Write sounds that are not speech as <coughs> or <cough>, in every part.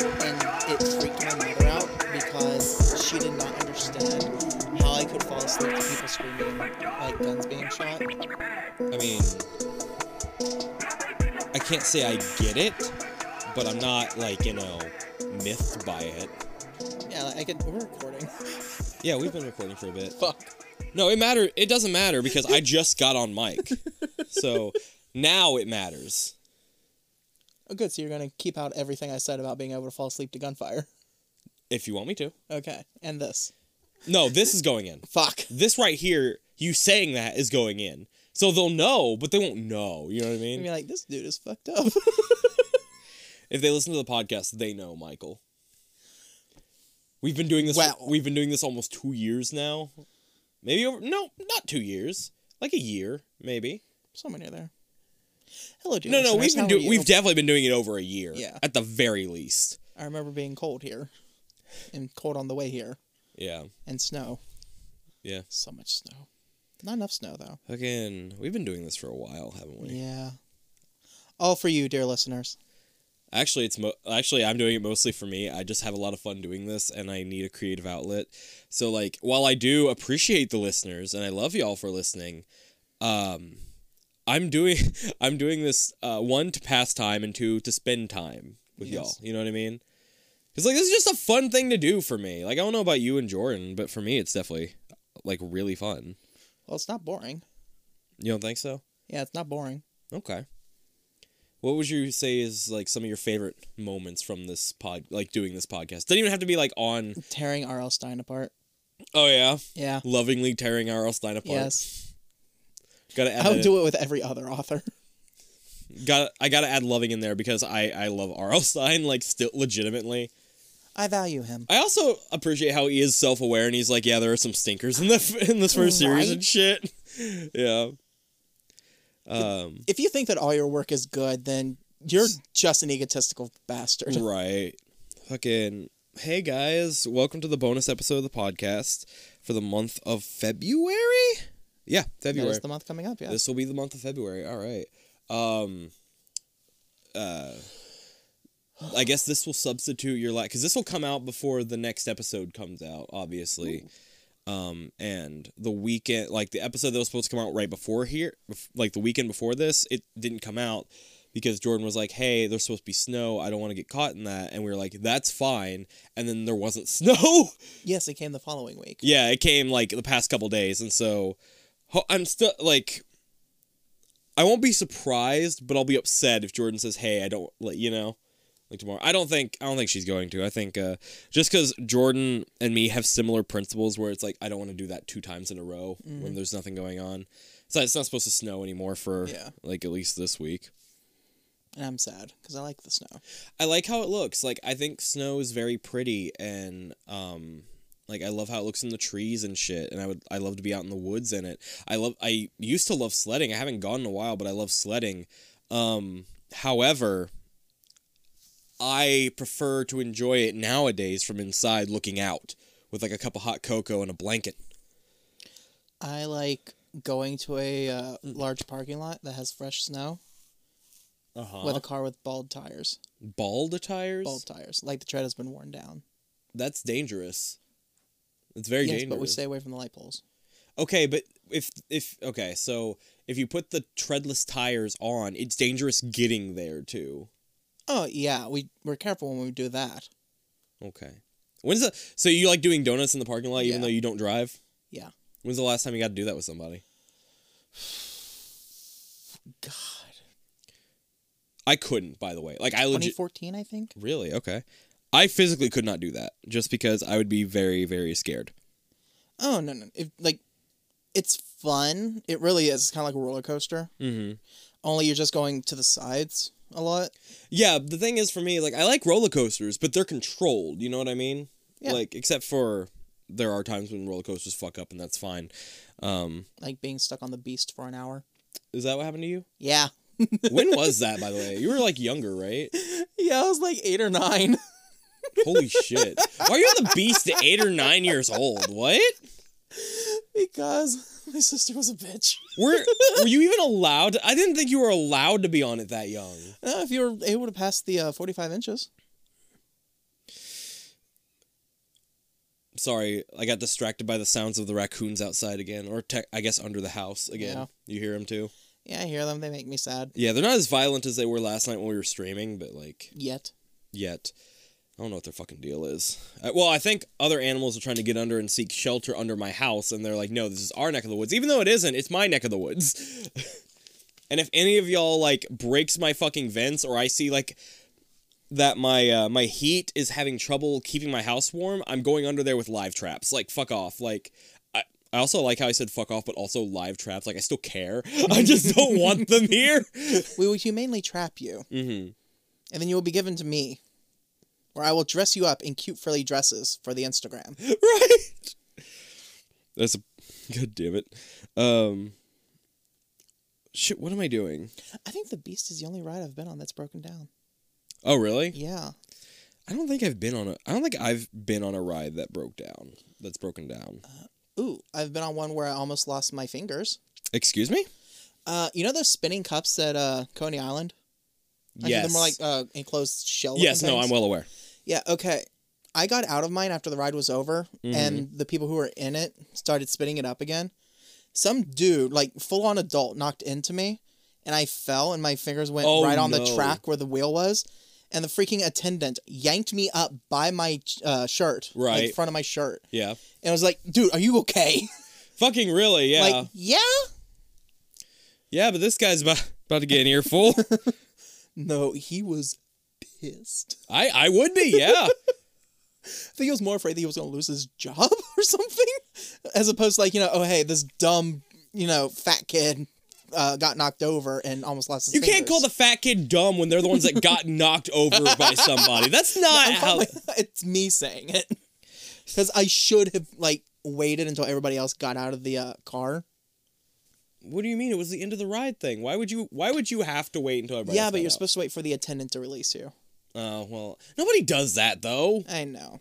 and it freaked my mother out because she did not understand how I could fall asleep to people screaming like guns being shot. I mean, I can't say I get it, but I'm not like you know miffed by it. Yeah, like, I could. We're recording. <laughs> Yeah, we've been recording for a bit. Fuck. No, it matter. It doesn't matter because I just got on mic, so now it matters. Oh, good. So you're gonna keep out everything I said about being able to fall asleep to gunfire. If you want me to. Okay. And this. No, this is going in. Fuck. This right here, you saying that is going in. So they'll know, but they won't know. You know what I I mean? mean, like this dude is fucked up. <laughs> If they listen to the podcast, they know, Michael. We've been doing this. Wow. We've been doing this almost two years now. Maybe over. No, not two years. Like a year, maybe. Somewhere near there. Hello, dear No, no, we've been doing. We've definitely been doing it over a year. Yeah. At the very least. I remember being cold here, and cold on the way here, Yeah. and snow. Yeah. So much snow. Not enough snow though. Again, we've been doing this for a while, haven't we? Yeah. All for you, dear listeners. Actually, it's mo- actually I'm doing it mostly for me. I just have a lot of fun doing this, and I need a creative outlet. So, like, while I do appreciate the listeners, and I love y'all for listening, um, I'm doing <laughs> I'm doing this uh, one to pass time and two to spend time with y'all. You know what I mean? Because like this is just a fun thing to do for me. Like I don't know about you and Jordan, but for me, it's definitely like really fun. Well, it's not boring. You don't think so? Yeah, it's not boring. Okay. What would you say is like some of your favorite moments from this pod, like doing this podcast? Doesn't even have to be like on. Tearing R.L. Stine apart. Oh yeah, Yeah. lovingly tearing R.L. Stine apart. Yes. Gotta add. I would do it with every other author. <laughs> Got. I gotta add loving in there because I I love R.L. Stine like still legitimately. I value him. I also appreciate how he is self aware and he's like, yeah, there are some stinkers in the <laughs> in this first series Right? and shit. <laughs> yeah. Um. If you think that all your work is good, then you're just an egotistical bastard. Right. Fucking. Hey guys, welcome to the bonus episode of the podcast for the month of February. Yeah, That February. is the month coming up, yeah. This will be the month of February. All right. Um. Uh. I guess this will substitute your life because this will come out before the next episode comes out, obviously. Um, and the weekend, like the episode that was supposed to come out right before here, like the weekend before this, it didn't come out because Jordan was like, "Hey, there's supposed to be snow. I don't want to get caught in that." And we were like, "That's fine." And then there wasn't <laughs> snow. yes, it came the following week. yeah, it came like the past couple days, and so I'm still like, I won't be surprised, but I'll be upset if Jordan says, "Hey, I don't let you know." Like tomorrow, I don't think I don't think she's going to. I think uh, just because Jordan and me have similar principles, where it's like I don't want to do that two times in a row when there's nothing going on. So it's not supposed to snow anymore for Yeah. like at least this week. And I'm sad because I like the snow. I like how it looks. Like I think snow is very pretty and um like I love how it looks in the trees and shit and I would I love to be out in the woods in it. I love I used to love sledding. I haven't gone in a while, but I love sledding. Um however, I prefer to enjoy it nowadays from inside looking out with like a cup of hot cocoa and a blanket. I like going to a uh, large parking lot that has fresh snow Uh-huh. with a car with bald tires. bald tires? Bald tires. Like the tread has been worn down. That's dangerous. It's very yes, dangerous. but we stay away from the light poles. Okay, but if if okay, so if you put the treadless tires on, it's dangerous getting there too. Oh yeah, we we're careful when we do that. Okay. When's the so you like doing donuts in the parking lot even Yeah. though you don't drive? Yeah. When's the last time you got to do that with somebody? <sighs> God. I couldn't, by the way. Like I legit 2014, I think. really okay. I physically could not do that just because I would be very very scared. Oh no no! If like, it's fun. It really is. It's kind of like a roller coaster. Mm-hmm. Only you're just going to the sides a lot. Yeah, the thing is for me, like I like roller coasters, but they're controlled. You know what I mean? Yeah. Like except for there are times when roller coasters fuck up, and that's fine. Um, Like being stuck on the beast for an hour. is that what happened to you? Yeah. when was <laughs> that, by the way? You were like younger, right? <laughs> Yeah, I was like eight or nine. Holy shit! Why are you on the beast at eight or nine years old? What? because My sister was a bitch. Were <laughs> were you even allowed? I didn't think you were allowed to be on it that young. Uh, if you were able to pass the uh, 45 inches. Sorry, I got distracted by the sounds of the raccoons outside again, or te- I guess under the house again. Yeah. You hear them too? Yeah, I hear them. They make me sad. Yeah, they're not as violent as they were last night when we were streaming, but like Yet. yet. I don't know what their fucking deal is. Uh, well, I think other animals are trying to get under and seek shelter under my house, and they're like, no, this is our neck of the woods. Even though it isn't, it's my neck of the woods. <laughs> and if any of y'all, like, breaks my fucking vents, or I see, like, that my uh, my heat is having trouble keeping my house warm, I'm going under there with live traps. Like, fuck off. Like, I, I also like how I said fuck off, but also live traps. Like, I still care. <laughs> I just don't want them here. <laughs> We will humanely trap you, hmm and then you will be given to me, where I will dress you up in cute frilly dresses for the Instagram. <laughs> right that's a <laughs> god damn it um shit what am i doing I think the Beast is the only ride I've been on that's broken down. oh really Yeah. i don't think i've been on a i don't think i've been on a ride that broke down that's broken down Ooh, I've been on one where I almost lost my fingers. excuse me Uh, you know those spinning cups at uh Coney Island? I yes They're more like uh enclosed shell. yes no things. i'm well aware Yeah. Okay. I got out of mine after the ride was over, Mm-hmm. and the people who were in it started spinning it up again. Some dude, like full on adult, knocked into me, and I fell, and my fingers went Oh, right on the track where the wheel was. And the freaking attendant yanked me up by my uh, shirt, Right. like front of my shirt, yeah and I was like, "Dude, are you okay?" <laughs> fucking really yeah like, yeah. yeah but this guy's about about to get an earful <laughs> No, he was pissed. i i would be yeah <laughs> I think he was more afraid that he was going to lose his job <laughs> or something, as opposed to like you know, oh hey, this dumb you know fat kid uh, got knocked over and almost lost his. you can't call the fat kid dumb when they're the ones that got <laughs> knocked over by somebody that's not I'm how it's me saying it because I should have like waited until everybody else got out of the uh, car. What do you mean? It was the end of the ride thing. Why would you? Why would you have to wait until everybody? yeah, but you're out? supposed to wait for the attendant to release you. Oh well, nobody does that though. I know,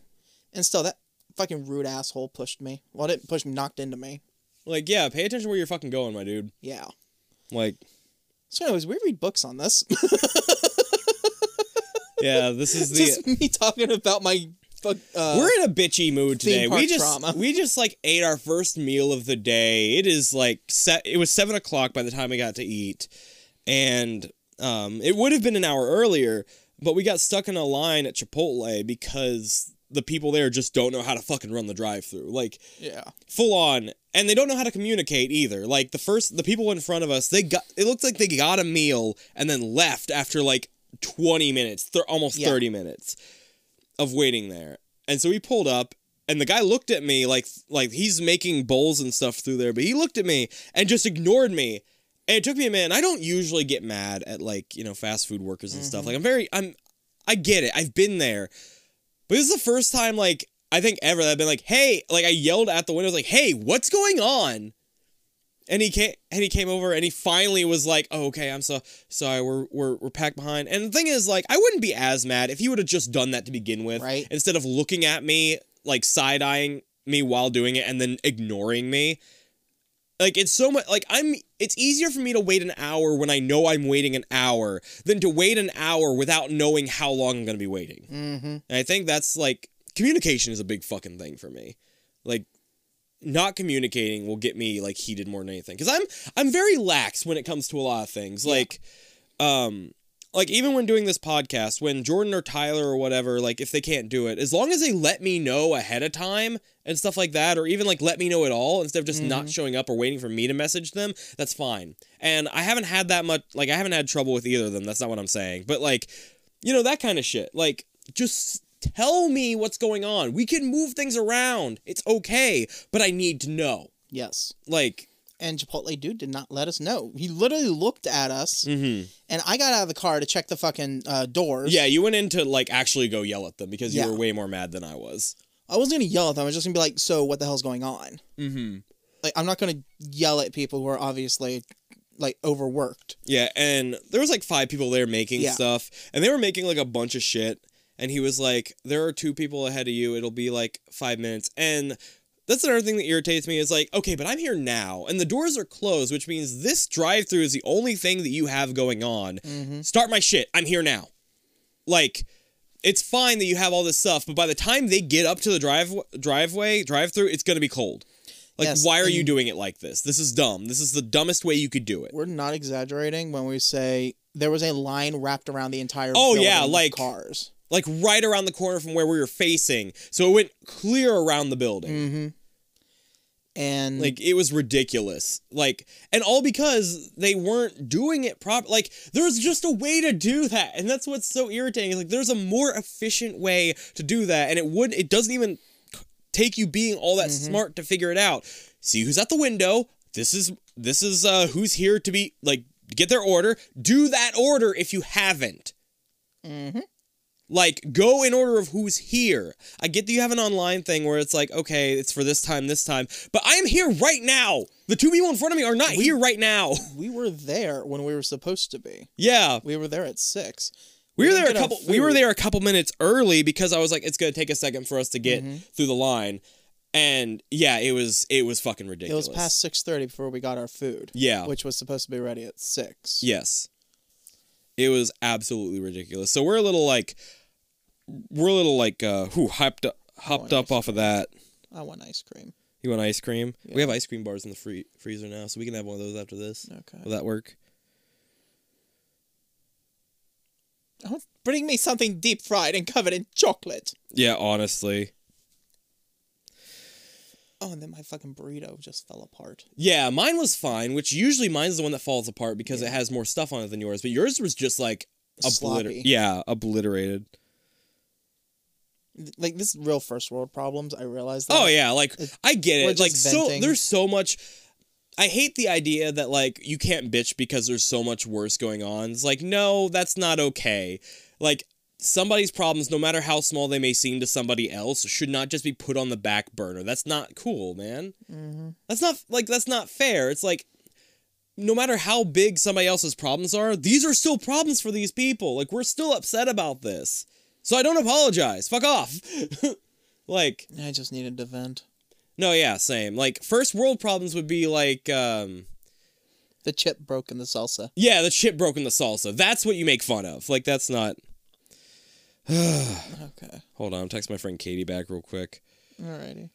and still that fucking rude asshole pushed me. Well, it didn't push me, knocked into me. Like, yeah, pay attention where you're fucking going, my dude. Yeah. Like, So, anyways, we read books on this. <laughs> yeah, this is <laughs> the. Just me talking about my fuck. Uh, we're in a bitchy mood today. We just trauma. we just like ate our first meal of the day. It is like set. It was seven o'clock by the time we got to eat, and um, it would have been an hour earlier, but we got stuck in a line at Chipotle because the people there just don't know how to fucking run the drive-through. Like, yeah. full on and they don't know how to communicate either like the first the people in front of us they got it looked like they got a meal and then left after like 20 minutes th- almost Yeah. 30 minutes of waiting there and so we pulled up and the guy looked at me like like he's making bowls and stuff through there but he looked at me and just ignored me and it took me a minute i don't usually get mad at like you know fast food workers and stuff mm-hmm. like i'm very i'm i get it i've been there but this is the first time, like, I think ever that I've been like, hey, like I yelled at the window, like, hey, what's going on? And he came and he came over and he finally was like, oh, okay, I'm so sorry, we're we're we're packed behind. And the thing is, like, I wouldn't be as mad if he would have just done that to begin with. Right. Instead of looking at me, like side eyeing me while doing it and then ignoring me. Like it's so much like I'm it's easier for me to wait an hour when I know I'm waiting an hour than to wait an hour without knowing how long I'm gonna be waiting. Mm-hmm. And I think that's like communication is a big fucking thing for me. Like not communicating will get me like heated more than anything cuz I'm I'm very lax when it comes to a lot of things. Like um like even when doing this podcast when Jordan or Tyler or whatever like if they can't do it as long as they let me know ahead of time and stuff like that or even like let me know at all instead of just not mm-hmm. showing up or waiting for me to message them that's fine. And I haven't had that much like I haven't had trouble with either of them. That's not what I'm saying. But like you know that kind of shit. Like just tell me what's going on. We can move things around. It's okay, but I need to know. Yes. Like And Chipotle dude did not let us know. He literally looked at us, mhm. and I got out of the car to check the fucking uh, doors. Yeah, you went in to like actually go yell at them because you Yeah. were way more mad than I was. I wasn't gonna yell at them. I was just gonna be like, "So what the hell's going on?" Mhm. Like, I'm not gonna yell at people who are obviously like overworked. Yeah, and there was like five people there making Yeah. stuff, and they were making like a bunch of shit. And he was like, "There are two people ahead of you. It'll be like five minutes." And That's another thing that irritates me is like, okay, but I'm here now and the doors are closed, which means this drive through is the only thing that you have going on. Mm-hmm. Start my shit. I'm here now. Like, it's fine that you have all this stuff, but by the time they get up to the drive driveway, drive through, it's gonna be cold. Like, Yes, why are you doing it like this? This is dumb. This is the dumbest way you could do it. We're not exaggerating when we say there was a line wrapped around the entire. Oh, building yeah, like- cars. Like right around the corner from where we were facing, so it went clear around the building. Mm-hmm. And Like it was ridiculous. Like and all because they weren't doing it proper. Like there's just a way to do that. And that's what's so irritating. Is like there's a more efficient way to do that and it would it doesn't even take you being all that smart to figure it out. See who's at the window. This is this is uh who's here to be like get their order. Do that order if you haven't. Mhm. Like, go in order of who's here. I get that you have an online thing where it's like, okay, it's for this time, this time, but I am here right now. The two people in front of me are not here right now. <laughs> we were there when we were supposed to be. Yeah, We were there at six. we were there a couple. We were there a couple minutes early because I was like, it's gonna take a second for us to get Mm-hmm. through the line, and yeah, it was it was fucking ridiculous. It was past six thirty before we got our food. Yeah. which was supposed to be ready at six. Yes. It was absolutely ridiculous. So we're a little like we're a little like uh who hopped up hopped up off of that. I want ice cream. You want ice cream? We have ice cream bars in the free- freezer now, so we can have one of those after this. Okay. Will that work? Bring me something deep fried and covered in chocolate. Yeah, honestly. Oh, and then my fucking burrito just fell apart. Yeah, mine was fine, which usually mine's the one that falls apart because it has more stuff on it than yours, but yours was just like obliterated. Yeah, obliterated. Like this is real first world problems. I realize. That. Oh yeah, like I get it. Like just so there's so much I hate the idea that like you can't bitch because there's so much worse going on. It's like no, that's not okay. Like somebody's problems no matter how small they may seem to somebody else should not just be put on the back burner. That's not cool, man. Mm-hmm. That's not like that's not fair. It's like no matter how big somebody else's problems are, these are still problems for these people. Like we're still upset about this. So I don't apologize. Fuck off. <laughs> like I just needed to vent. no, yeah, same. Like first world problems would be like um The chip broke in the salsa. yeah, the chip broke in the salsa. That's what you make fun of. Like that's not Okay. Hold on, I'm texting my friend Katie back real quick. Alrighty.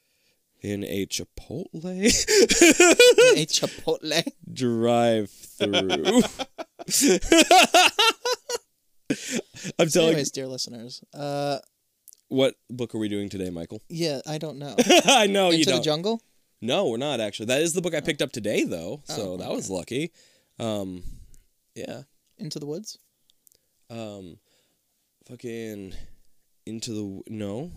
In a Chipotle <laughs> In a chipotle. drive through. <laughs> I'm telling anyways, dear listeners, uh, what book are we doing today, Michael? yeah, I don't know. <laughs> I know you Into the don't. jungle. no, we're not actually. That is the book I picked up today though. So Oh, that was lucky. Um yeah. Into the woods. Um, fucking into the no.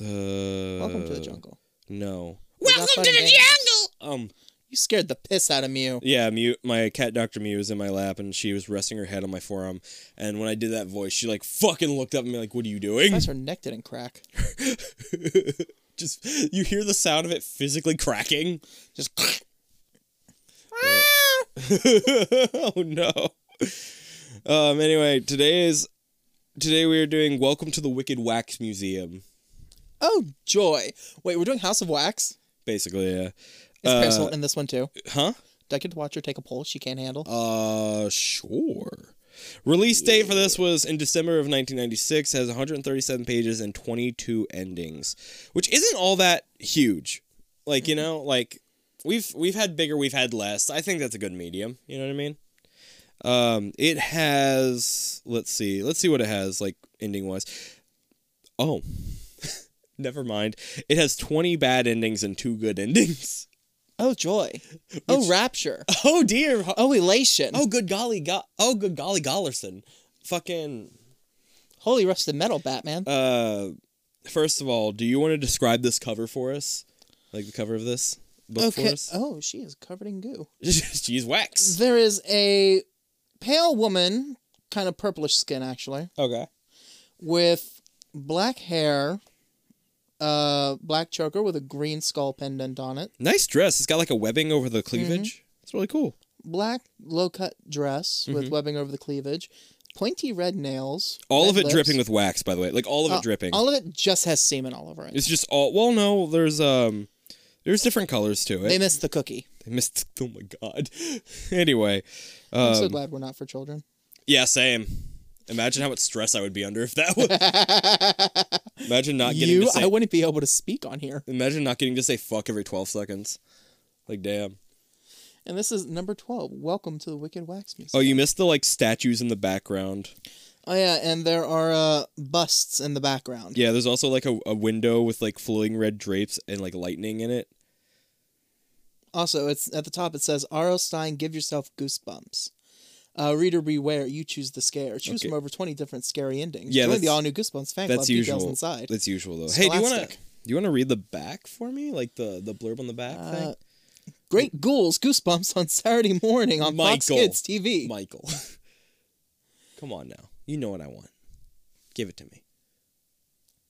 Uh, Welcome to the jungle. No. We got fun games. Um. You scared the piss out of Mew. Yeah. Mew. My cat, Doctor Mew, was in my lap, and she was resting her head on my forearm. And when I did that voice, she like fucking looked up at me like, "What are you doing?" Plus, her neck didn't crack. <laughs> Just you hear the sound of it physically cracking. Just. <laughs> <laughs> oh no. Um. Anyway, today is today we are doing Welcome to the Wicked Wax Museum. oh joy! Wait, we're doing House of Wax. Basically, yeah. Is Paris Uh, Hilton in this one too? Huh? Do I get to watch her take a poll she can't handle? Uh, sure. Release date for this was in December of 1996. Has 137 pages and 22 endings, which isn't all that huge. Like you know, like we've we've had bigger, we've had less. I think that's a good medium. You know what I mean? Um, it has. Let's see. Let's see what it has. Like ending wise. Oh, <laughs> never mind. It has 20 bad endings and two good endings. oh joy! <laughs> oh rapture! <laughs> Oh dear. Oh elation! Oh, good golly, go- oh, good golly, Gollerson. Fucking. holy rusted metal, Batman! Uh, first of all, do you want to describe this cover for us? Like the cover of this book for okay. us? Oh, she is covered in goo. She's wax. There is a pale woman, kind of purplish skin actually, Okay. with black hair, uh, black choker with a green skull pendant on it, Nice dress. It's got like a webbing over the cleavage. It's really cool. black low cut dress with webbing over the cleavage, pointy red nails. All of it lips. dripping with wax, by the way. Like all of it Uh, dripping. All of it just has semen all over it. It's just all. Well, no, there's um, there's different colors to it. They missed the cookie. They missed. Oh my god. <laughs> anyway, I'm so um, glad we're not for children. yeah, same. Imagine how much stress I would be under if that <laughs> was. Imagine not getting You, to say. I wouldn't be able to speak on here. Imagine not getting to say fuck every twelve seconds. Like damn. And this is number twelve. Welcome to the Wicked Wax Museum. Oh, you missed the like statues in the background. Oh yeah, and there are uh, busts in the background. Yeah, there's also like a, a window with like flowing red drapes and like lightning in it. Also, it's at the top. It says R.L. Stine, give yourself goosebumps. Uh, reader beware, you choose the scare. Choose Okay. from over twenty different scary endings. Yeah, Join the all new Goosebumps fan club. That's Details usual. inside. That's usual though. Hey, do you want to do you want to read the back for me, like the the blurb on the back Uh, thing? Great ghouls, goosebumps on Saturday morning on Fox Kids TV. Michael, <laughs> come on now. You know what I want. Give it to me.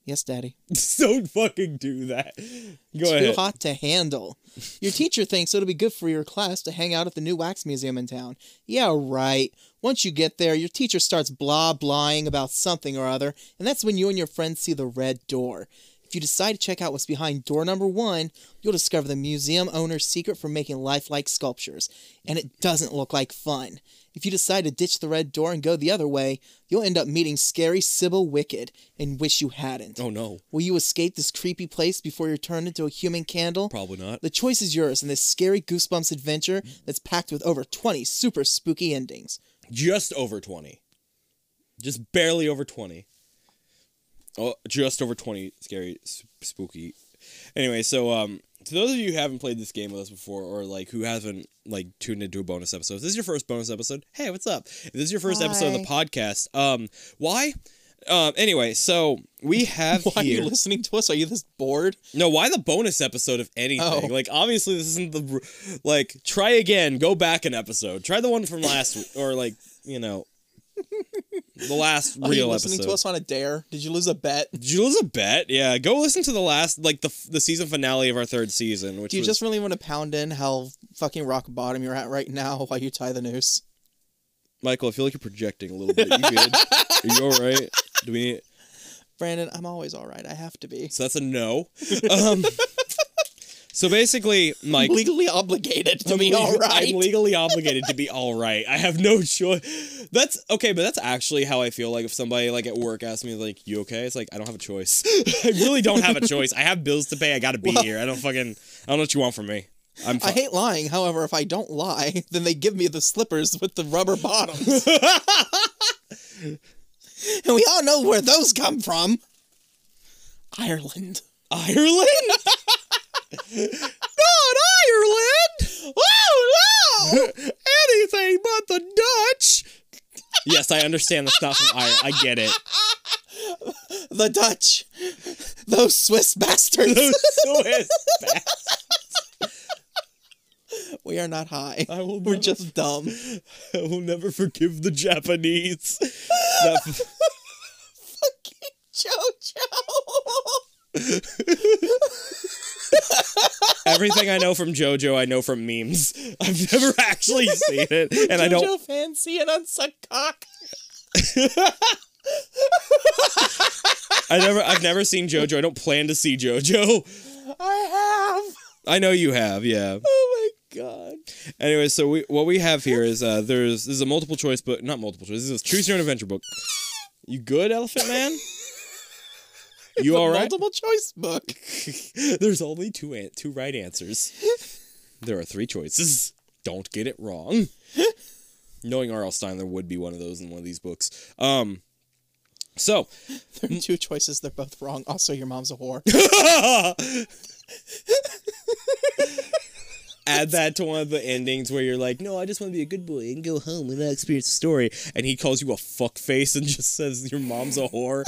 Yes, Daddy. <laughs> Don't fucking do that. Go ahead. Too ahead. hot to handle. Your teacher thinks it'll be good for your class to hang out at the new wax museum in town. Yeah, right. Once you get there, your teacher starts blah blahing about something or other, and that's when you and your friends see the red door. If you decide to check out what's behind door number one, you'll discover the museum owner's secret for making lifelike sculptures, and it doesn't look like fun. If you decide to ditch the red door and go the other way, you'll end up meeting scary Sybil Wicked and wish you hadn't. Oh no, Will you escape this creepy place before you're turned into a human candle? probably not. The choice is yours in this scary Goosebumps adventure that's packed with over 20 super spooky endings. Just over twenty. Just barely over twenty. Oh, just over twenty. Scary, s- spooky. Anyway, so um, to those of you who haven't played this game with us before, or like who hasn't like tuned into a bonus episode, if this is your first bonus episode. Hey, what's up? If this is your first episode of the podcast, um, why? Um, anyway, so we <laughs> have Why are you listening to us? Are you this bored? No, why the bonus episode of anything? Oh. Like, obviously, this isn't the like. Try again. Go back an episode. Try the one from last week, or like you know, <laughs> the last Are you real listening episode. to us on a dare? Did you lose a bet? Did you lose a bet? Yeah, go listen to the last, like the the season finale of our third season, which Do you was just really want to pound in how fucking rock bottom you're at right now while you tie the noose? Michael. I feel like you're projecting a little bit. You good? Are you all right? Do we? Need... Brandon, I'm always all right. I have to be. So that's a no. <laughs> Um. So basically, Mike. I'm legally obligated to I'm be legal- all right. I'm legally <laughs> obligated to be all right. I have no choice. That's okay, but that's actually how I feel like if somebody like at work asks me like, "You okay?" It's like I don't have a choice. <laughs> I really don't have a choice. I have bills to pay. I got to be Well- here. I don't fucking. I don't know what you want from me. I'm. I hate lying. However, if I don't lie, <laughs> then they give me the slippers with the rubber bottoms. and we all know where those come from. Ireland. Ireland. Not Ireland. Oh no! Anything but the Dutch. Yes, I understand that's not from Ireland. I get it. The Dutch. Those Swiss bastards. Those Swiss bastards. <laughs> we are not high. I will We're never- just dumb. I will never forgive the Japanese. That- Jojo. Everything I know from JoJo, I know from memes. <laughs> I've never actually seen it, <laughs> and I don't. Jojo fancy and unsucked cock. I never. I've never seen JoJo. I don't plan to see JoJo. I have. I know you have, yeah. Oh my god. Anyway, so we what we have here is uh there's this is a multiple choice book, not multiple choice. This is a choose your own adventure book. You good, Elephant Man? <laughs> <laughs> You all right? Multiple choice book. <laughs> There's only two an- two right answers. There are three choices. Don't get it wrong. Knowing R.L. Stine, there would be one of those in one of these books. Um, so <laughs> There are two choices. They're both wrong. Also, your mom's a whore. Add that to one of the endings where you're like, no, I just want to be a good boy and go home and not experience the story. And he calls you a fuck face and <laughs> just says your mom's a whore.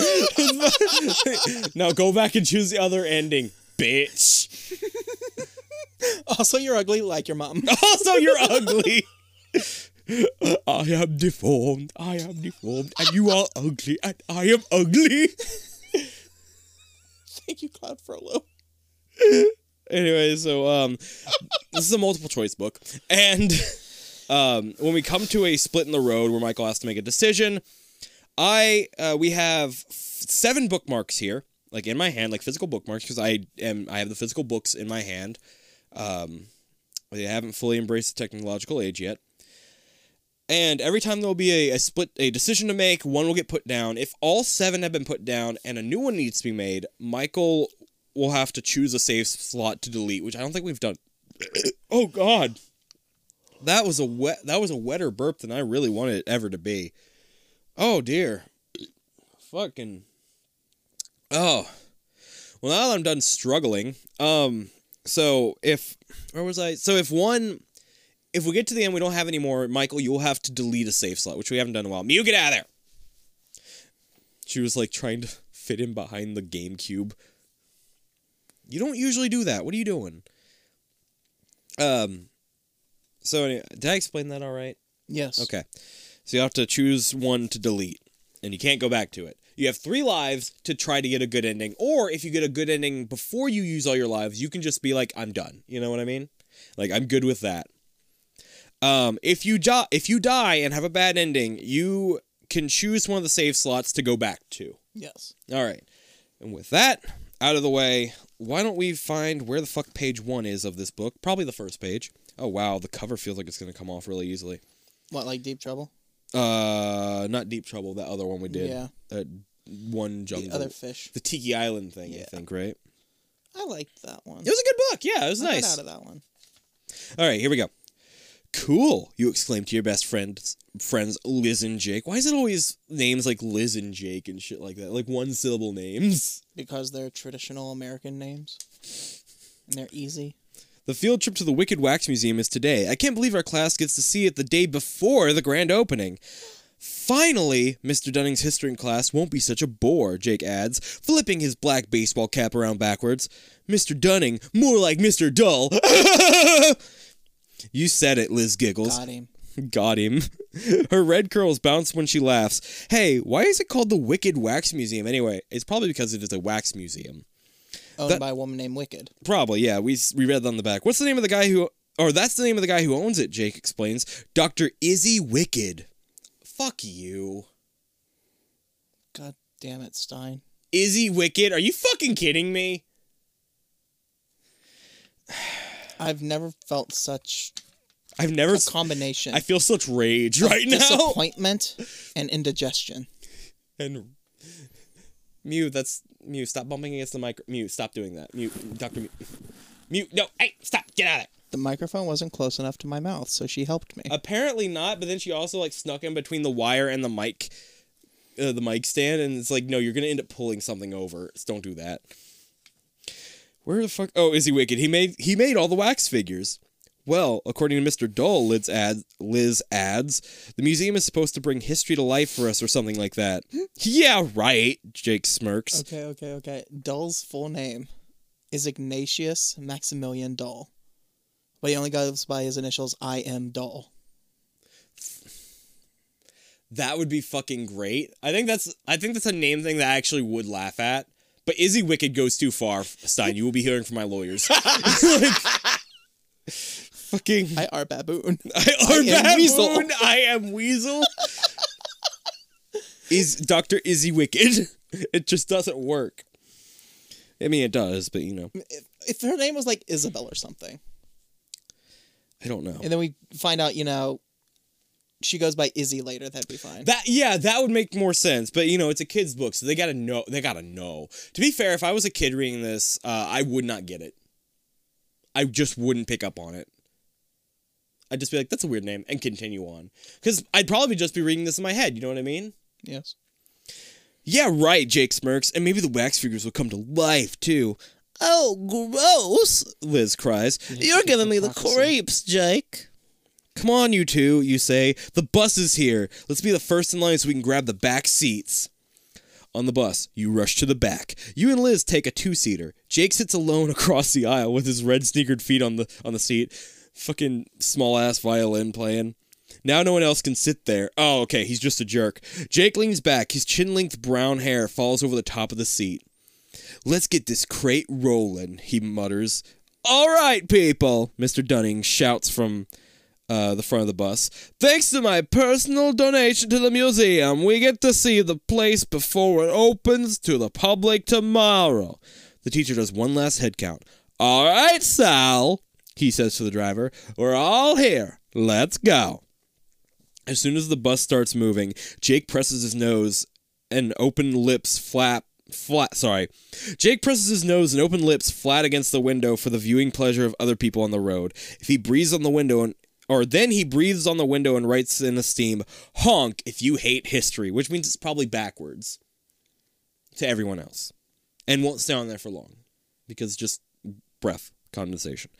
<laughs> now go back and choose the other ending, bitch. <laughs> Also, you're ugly like your mom. Also, you're ugly. I am deformed. I am deformed, and you are ugly, and I am ugly. Thank you, Claude Frollo. Anyway, so um, this is a multiple choice book, and um, when we come to a split in the road where Michael has to make a decision, I uh, we have f- seven bookmarks here, like in my hand, like physical bookmarks, because I am I have the physical books in my hand. Um, they haven't fully embraced the technological age yet. And every time there will be a, a split, a decision to make, one will get put down. If all seven have been put down and a new one needs to be made, Michael will have to choose a save slot to delete, which I don't think we've done. <coughs> oh God, that was a wet. That was a wetter burp than I really wanted it ever to be. Oh dear, <coughs> fucking. Oh, well now that I'm done struggling, um, so if where was I? So if one if we get to the end, we don't have any more. Michael, you'll have to delete a save slot, which we haven't done in a while. Mew, get out of there. She was like trying to <laughs> fit in behind the GameCube. You don't usually do that. What are you doing? Um. So anyway, did I explain that all right? Yes. Okay. So you have to choose one to delete, and you can't go back to it. You have three lives to try to get a good ending, or if you get a good ending before you use all your lives, you can just be like, "I'm done." You know what I mean? Like I'm good with that. Um, if you die, if you die and have a bad ending, you can choose one of the save slots to go back to. Yes. All right. And with that out of the way, why don't we find where the fuck page one is of this book? Probably the first page. Oh wow, the cover feels like it's gonna come off really easily. What, like Deep Trouble? Uh, not Deep Trouble. That other one we did. Yeah. That one jungle. The other fish. The Tiki Island thing. I think right. I liked that one. It was a good book. Yeah, it was I nice. out of that one. All right, here we go. Cool, you exclaim to your best friends, friends Liz and Jake. Why is it always names like Liz and Jake and shit like that? Like one syllable names. Because they're traditional American names. And they're easy. The field trip to the Wicked Wax Museum is today. I can't believe our class gets to see it the day before the grand opening. Finally, Mr. Dunning's history in class won't be such a bore, Jake adds, flipping his black baseball cap around backwards. Mr. Dunning, more like Mr. Dull. <laughs> you said it, Liz giggles. Got him. Got him. <laughs> Her red curls bounce when she laughs. Hey, why is it called the Wicked Wax Museum anyway? It's probably because it is a wax museum. Owned That- by a woman named Wicked. Probably, yeah. We we read that on the back. What's the name of the guy who or that's the name of the guy who owns it, Jake explains. Dr. Izzy Wicked. Fuck you. God damn it, Stine. Izzy Wicked? Are you fucking kidding me? I've never felt such I've never a combination I feel such rage right now. disappointment and indigestion. And Mew, that's Mew, stop bumping against the mic. Mew, stop doing that. Mew, Dr. Mew. Mew, no, hey, stop, get out of it. The microphone wasn't close enough to my mouth, so she helped me. Apparently not, but then she also like snuck in between the wire and the mic, uh, the mic stand, and it's like, no, you're gonna end up pulling something over. So don't do that. Where the fuck? Oh, is he wicked? He made he made all the wax figures. Well, according to Mr. Dole, Liz adds, Liz adds, the museum is supposed to bring history to life for us or something like that. Hmm. yeah, right. Jake smirks. Okay, okay, okay. Dull's full name is Ignatius Maximilian Dull. But he only goes by his initials I am Dull. That would be fucking great. I think that's I think that's a name thing that I actually would laugh at. But Izzy Wicked goes too far, Stine. You will be hearing from my lawyers. <laughs> fucking I.R. Baboon. <laughs> I I am am baboon. Weasel. <laughs> I am Weasel. Is Doctor Izzy Wicked? <laughs> It just doesn't work. I mean, it does, but you know, if, if her name was like Isabel or something, I don't know. and then we find out, you know, she goes by Izzy later, that'd be fine. That yeah, that would make more sense. But you know, it's a kid's book, so they gotta know. They gotta know. To be fair, if I was a kid reading this, uh, I would not get it. I just wouldn't pick up on it. I'd just be like, "That's a weird name," and continue on. Because I'd probably just be reading this in my head. You know what I mean? yes. Yeah, right. Jake smirks, and maybe the wax figures will come to life too. Oh, gross! Liz cries. You're giving me the creeps, Jake. Come on, you two, you say. The bus is here. Let's be the first in line so we can grab the back seats. On the bus, you rush to the back. You and Liz take a two-seater. Jake sits alone <laughs> across the aisle with his red sneakered feet on the on the seat. Fucking small ass violin playing. Now no one else can sit there. Oh, okay, he's just a jerk. Jake leans back. His chin-length brown hair falls over the top of the seat. Let's get this crate rolling, he mutters. All right, people, Mr. Dunning shouts from uh, the front of the bus. Thanks to my personal donation to the museum, we get to see the place before it opens to the public tomorrow. The teacher does one last head count. All right, Sal, he says to the driver, we're all here. Let's go. As soon as the bus starts moving, Jake presses his nose and open lips flap flat sorry. Jake presses his nose and open lips flat against the window for the viewing pleasure of other people on the road. If he breathes on the window and or then he breathes on the window and writes in a steam, honk if you hate history, which means it's probably backwards to everyone else. And won't stay on there for long. Because just breath condensation.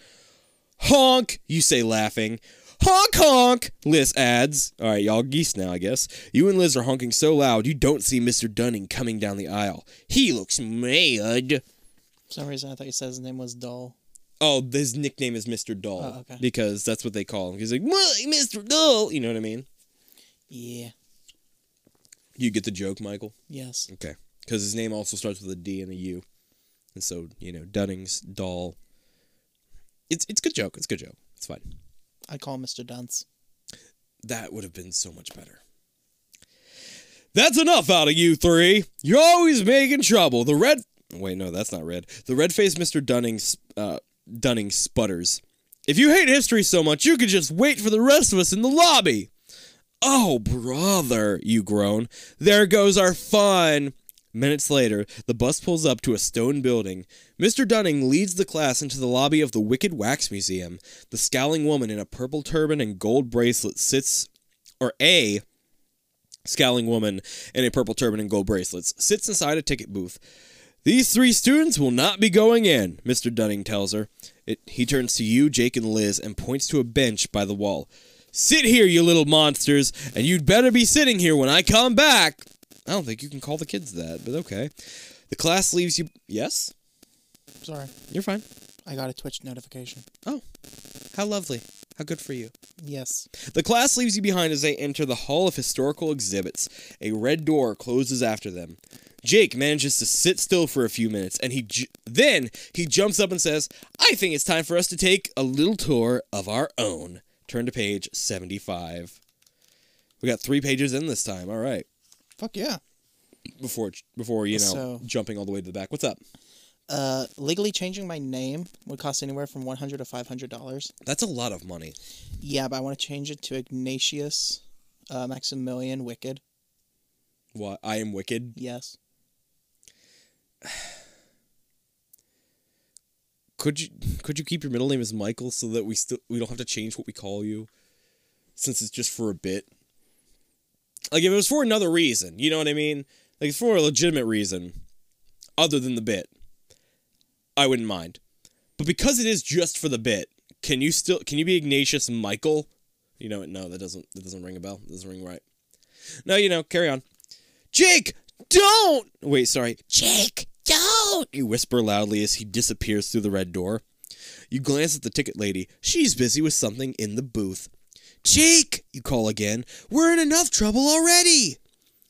Honk, you say laughing. Honk honk, Liz adds. All right, y'all geese now, I guess. You and Liz are honking so loud you don't see Mr. Dunning coming down the aisle. He looks mad. For some reason, I thought you said his name was Dull. Oh, his nickname is Mr. Dull Oh, okay. because that's what they call him. He's like, "What, Mr. Dull?" You know what I mean? Yeah. You get the joke, Michael? Yes. Okay. Because his name also starts with a D and a U, and so you know Dunning's Dull. It's it's a good joke. It's a good joke. It's fine. I call Mr. Dunce. That would have been so much better. That's enough out of you three. You're always making trouble. The red. Wait, no, that's not red. The red-faced Mr. Dunning, uh, Dunning sputters. If you hate history so much, you could just wait for the rest of us in the lobby. Oh, brother, you groan. There goes our fun. Minutes later, the bus pulls up to a stone building. Mr. Dunning leads the class into the lobby of the Wicked Wax Museum. The scowling woman in a purple turban and gold bracelet sits, or a scowling woman in a purple turban and gold bracelets sits inside a ticket booth. These three students will not be going in, Mr. Dunning tells her. It, he turns to you, Jake, and Liz and points to a bench by the wall. Sit here, you little monsters, and you'd better be sitting here when I come back. I don't think you can call the kids that, but okay. The class leaves you. Yes? Sorry. You're fine. I got a Twitch notification. Oh, how lovely. How good for you. Yes. The class leaves you behind as they enter the Hall of Historical Exhibits. A red door closes after them. Jake manages to sit still for a few minutes, and he ju- then he jumps up and says, "I think it's time for us to take a little tour of our own." Turn to page seventy-five. We got three pages in this time. All right, Fuck yeah. before before you know So- jumping all the way to the back. What's up? Uh, legally changing my name would cost anywhere from one hundred to five hundred dollars. That's a lot of money. Yeah, but I want to change it to Ignatius uh, Maximilian Wicked. What? I am wicked. Yes. <sighs> Could you could you keep your middle name as Michael so that we still we don't have to change what we call you, since it's just for a bit. Like if it was for another reason, you know what I mean? Like for a legitimate reason, other than the bit, I wouldn't mind. But because it is just for the bit, can you still can you be Ignatius Michael? You know? No, that doesn't that doesn't ring a bell. Doesn't ring right. No, you know, carry on. Jake, don't. Wait, sorry. Jake, don't. You whisper loudly as he disappears through the red door. You glance at the ticket lady. She's busy with something in the booth. Jake, you call again. We're in enough trouble already.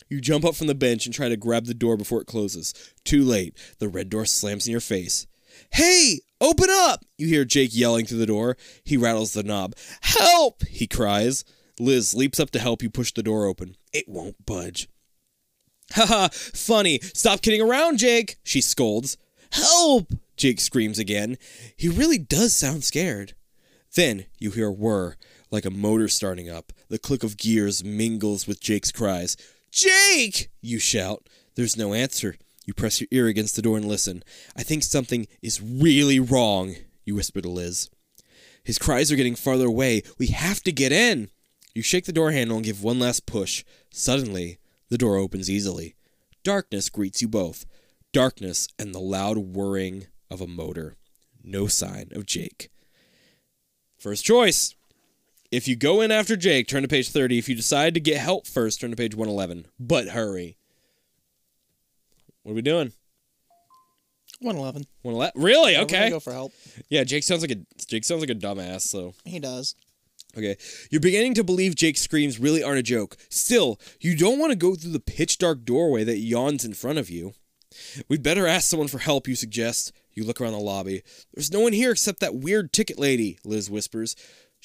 You jump up from the bench and try to grab the door before it closes. Too late. The red door slams in your face. Hey, open up! You hear Jake yelling through the door. He rattles the knob. Help! He cries. Liz leaps up to help you push the door open. It won't budge. Haha, funny. Stop kidding around, Jake, she scolds. Help! Jake screams again. He really does sound scared. Then you hear whir, like a motor starting up. The click of gears mingles with Jake's cries. Jake! You shout. There's no answer. You press your ear against the door and listen. I think something is really wrong, you whisper to Liz. His cries are getting farther away. We have to get in. You shake the door handle and give one last push. Suddenly, the door opens easily. Darkness greets you both. Darkness and the loud whirring of a motor. No sign of Jake. First choice. If you go in after Jake, turn to page 30. If you decide to get help first, turn to page 111. But hurry. What are we doing? One eleven. 111? Really? We're Okay. Go for help. Yeah, Jake sounds like a Jake sounds like a dumbass, so He does. Okay. You're beginning to believe Jake's screams really aren't a joke. Still, you don't want to go through the pitch dark doorway that yawns in front of you. We'd better ask someone for help, you suggest. You look around the lobby. There's no one here except that weird ticket lady, Liz whispers.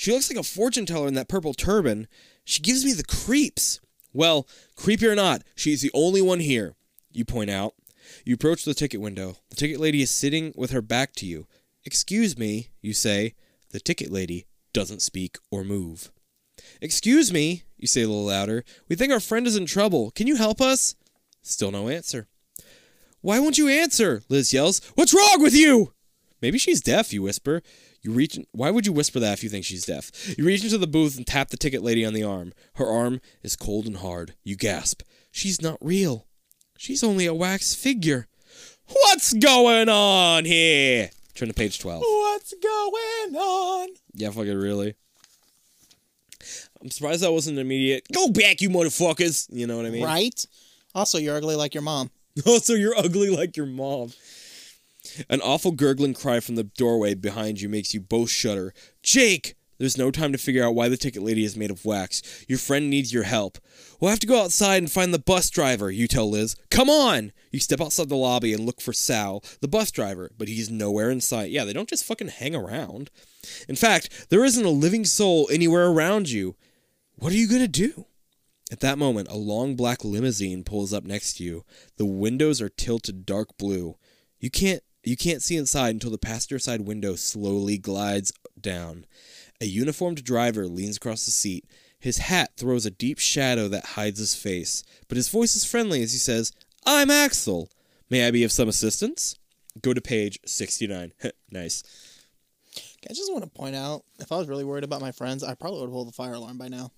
She looks like a fortune teller in that purple turban. She gives me the creeps. Well, creepy or not, she's the only one here, you point out. You approach the ticket window. The ticket lady is sitting with her back to you. Excuse me, you say. The ticket lady doesn't speak or move. Excuse me, you say a little louder. We think our friend is in trouble. Can you help us? Still no answer. Why won't you answer? Liz yells. What's wrong with you? Maybe she's deaf, you whisper. You reach. Why would you whisper that if you think she's deaf? You reach into the booth and tap the ticket lady on the arm. Her arm is cold and hard. You gasp. She's not real. She's only a wax figure. What's going on here? Turn to page 12. What's going on? Yeah, fucking really. I'm surprised that wasn't an immediate. Go back, you motherfuckers. You know what I mean? Right? Also, you're ugly like your mom. <laughs> Also, you're ugly like your mom. An awful gurgling cry from the doorway behind you makes you both shudder. Jake! There's no time to figure out why the ticket lady is made of wax. Your friend needs your help. We'll have to go outside and find the bus driver, you tell Liz. Come on! You step outside the lobby and look for Sal, the bus driver, but he's nowhere in sight. Yeah, they don't just fucking hang around. In fact, there isn't a living soul anywhere around you. What are you gonna do? At that moment, a long black limousine pulls up next to you. The windows are tilted dark blue. You can't you can't see inside until the passenger side window slowly glides down. A uniformed driver leans across the seat. His hat throws a deep shadow that hides his face, but his voice is friendly as he says, "I'm Axel. May I be of some assistance?" Go to page 69. <laughs> nice. I just want to point out, if I was really worried about my friends, I probably would have pulled the fire alarm by now.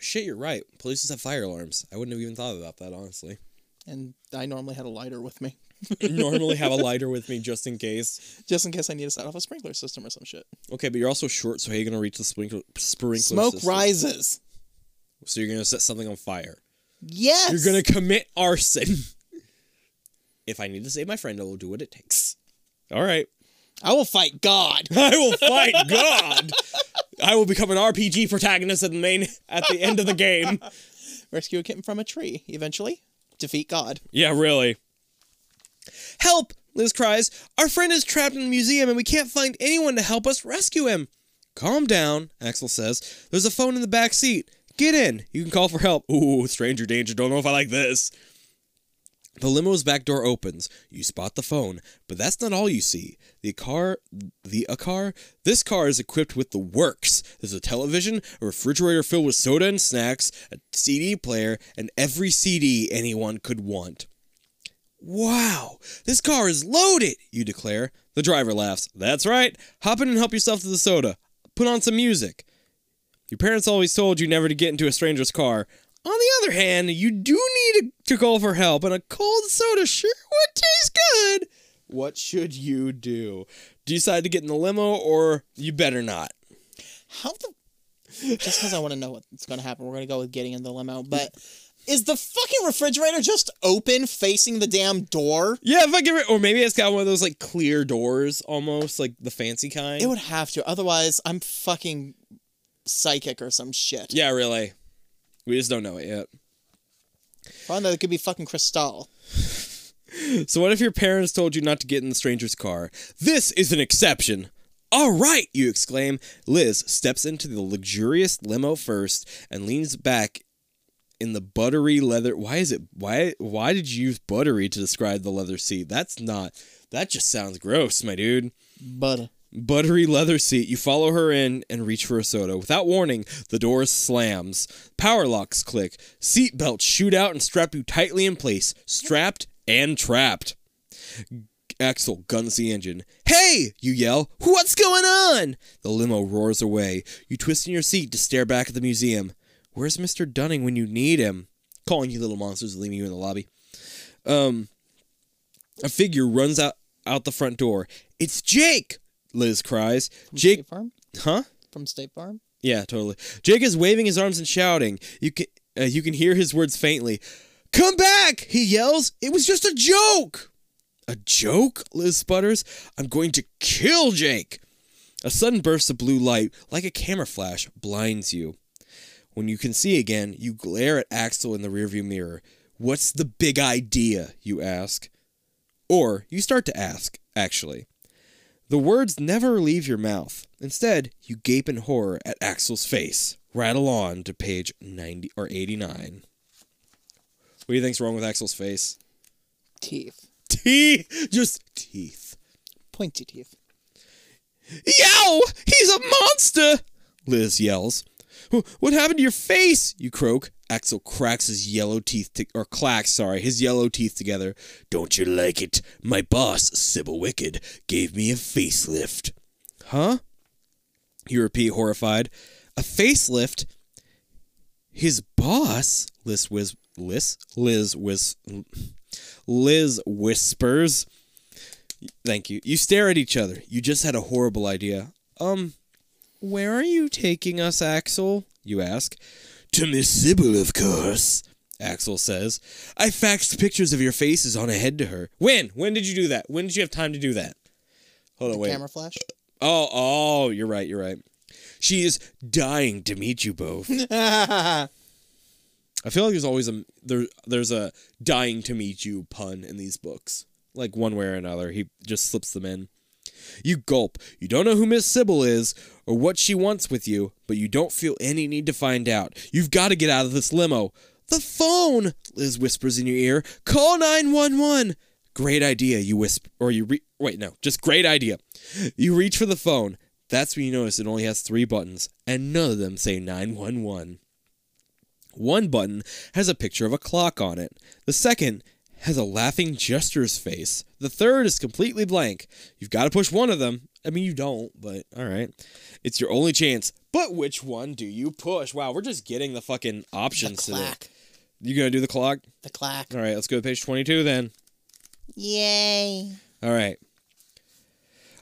Shit, you're right. Police have fire alarms. I wouldn't have even thought about that, honestly. And I normally had a lighter with me, Normally have a <laughs> lighter with me just in case. just in case I need to set off a sprinkler system or some shit. Okay, but you're also short, so how are you gonna reach the sprinkler sprinkler Smoke system? rises. So you're gonna set something on fire. Yes. You're gonna commit arson. <laughs> if I need to save my friend, I will do what it takes. All right. I will fight God. <laughs> I will fight God. I will become an RPG protagonist at the main at the end of the game. Rescue a kitten from a tree. Eventually, defeat God. Yeah, really. Help! Liz cries. Our friend is trapped in the museum and we can't find anyone to help us rescue him. Calm down, Axel says. There's a phone in the back seat. Get in. You can call for help. Ooh, stranger danger. Don't know if I like this. The limo's back door opens. You spot the phone, but that's not all you see. The car, the a car. This car is equipped with the works. There's a television, a refrigerator filled with soda and snacks, a CD player, and every CD anyone could want. Wow, this car is loaded, you declare. The driver laughs. That's right. Hop in and help yourself to the soda. Put on some music. Your parents always told you never to get into a stranger's car. On the other hand, you do need to call for help, and a cold soda sure would taste good. What should you do? Decide to get in the limo, or you better not? How the? Just because I want to know what's going to happen, we're going to go with getting in the limo. But is the fucking refrigerator just open, facing the damn door? Yeah, if I give it, or maybe it's got one of those like clear doors, almost like the fancy kind. It would have to. Otherwise, I'm fucking psychic or some shit. yeah, really. We just don't know it yet. Find that it could be fucking Cristal. <laughs> So what if your parents told you not to get in the stranger's car? This is an exception. All right, you exclaim. Liz steps into the luxurious limo first and leans back in the buttery leather. Why is it? Why? Why did you use buttery to describe the leather seat? That's not. That just sounds gross, my dude. But Buttery leather seat. You follow her in and reach for a soda. Without warning, the door slams. Power locks click. Seat belts shoot out and strap you tightly in place. Strapped and trapped. Axel guns the engine. Hey! You yell. What's going on? The limo roars away. You twist in your seat to stare back at the museum. Where's Mr. Dunning when you need him? Calling you little monsters, leaving you in the lobby. Um, a figure runs out out the front door. It's Jake! Liz cries. from Jake, State Farm? huh? From State Farm? Yeah, totally. Jake is waving his arms and shouting. You can uh, you can hear his words faintly. Come back! He yells. It was just a joke. A joke? Liz sputters. I'm going to kill Jake. A sudden burst of blue light, like a camera flash, blinds you. When you can see again, you glare at Axel in the rearview mirror. What's the big idea? You ask. Or you start to ask, actually. The words never leave your mouth. Instead, you gape in horror at Axel's face. Rattle on to page 90 or 89. What do you think's wrong with Axel's face? Teeth. Teeth! Just teeth. Pointy teeth. Yow! He's a monster! Liz yells. "Wh- What happened to your face? You croak. Axel cracks his yellow teeth, to- or clacks, sorry, his yellow teeth together. Don't you like it? My boss, Sybil Wicked, gave me a facelift. Huh? You repeat, horrified. A facelift? His boss? Liz whiz, Liz? Liz whiz, Liz whispers. Thank you. You stare at each other. You just had a horrible idea. Um, where are you taking us, Axel? You ask. To Miss Sybil, of course. Axel says. I faxed pictures of your faces on ahead to her. When? When did you do that? When did you have time to do that? Hold on, wait. camera flash. Oh, oh, you're right, you're right. She is dying to meet you both. <laughs> I feel like there's always a there there's a dying to meet you pun in these books. Like one way or another, he just slips them in. You gulp. You don't know who Miss Sybil is or what she wants with you, but you don't feel any need to find out. You've got to get out of this limo. The phone, Liz whispers in your ear. Call 911. Great idea, you whisper or you re- wait, no, just great idea. You reach for the phone. That's when you notice it only has 3 buttons and none of them say 911. One button has a picture of a clock on it. The second has a laughing jester's face. The third is completely blank. You've got to push one of them. I mean, you don't, but all right. It's your only chance. But which one do you push? Wow, we're just getting the fucking the options today. You gonna do the clock? The clock. All right, let's go to page 22 then. Yay. All right.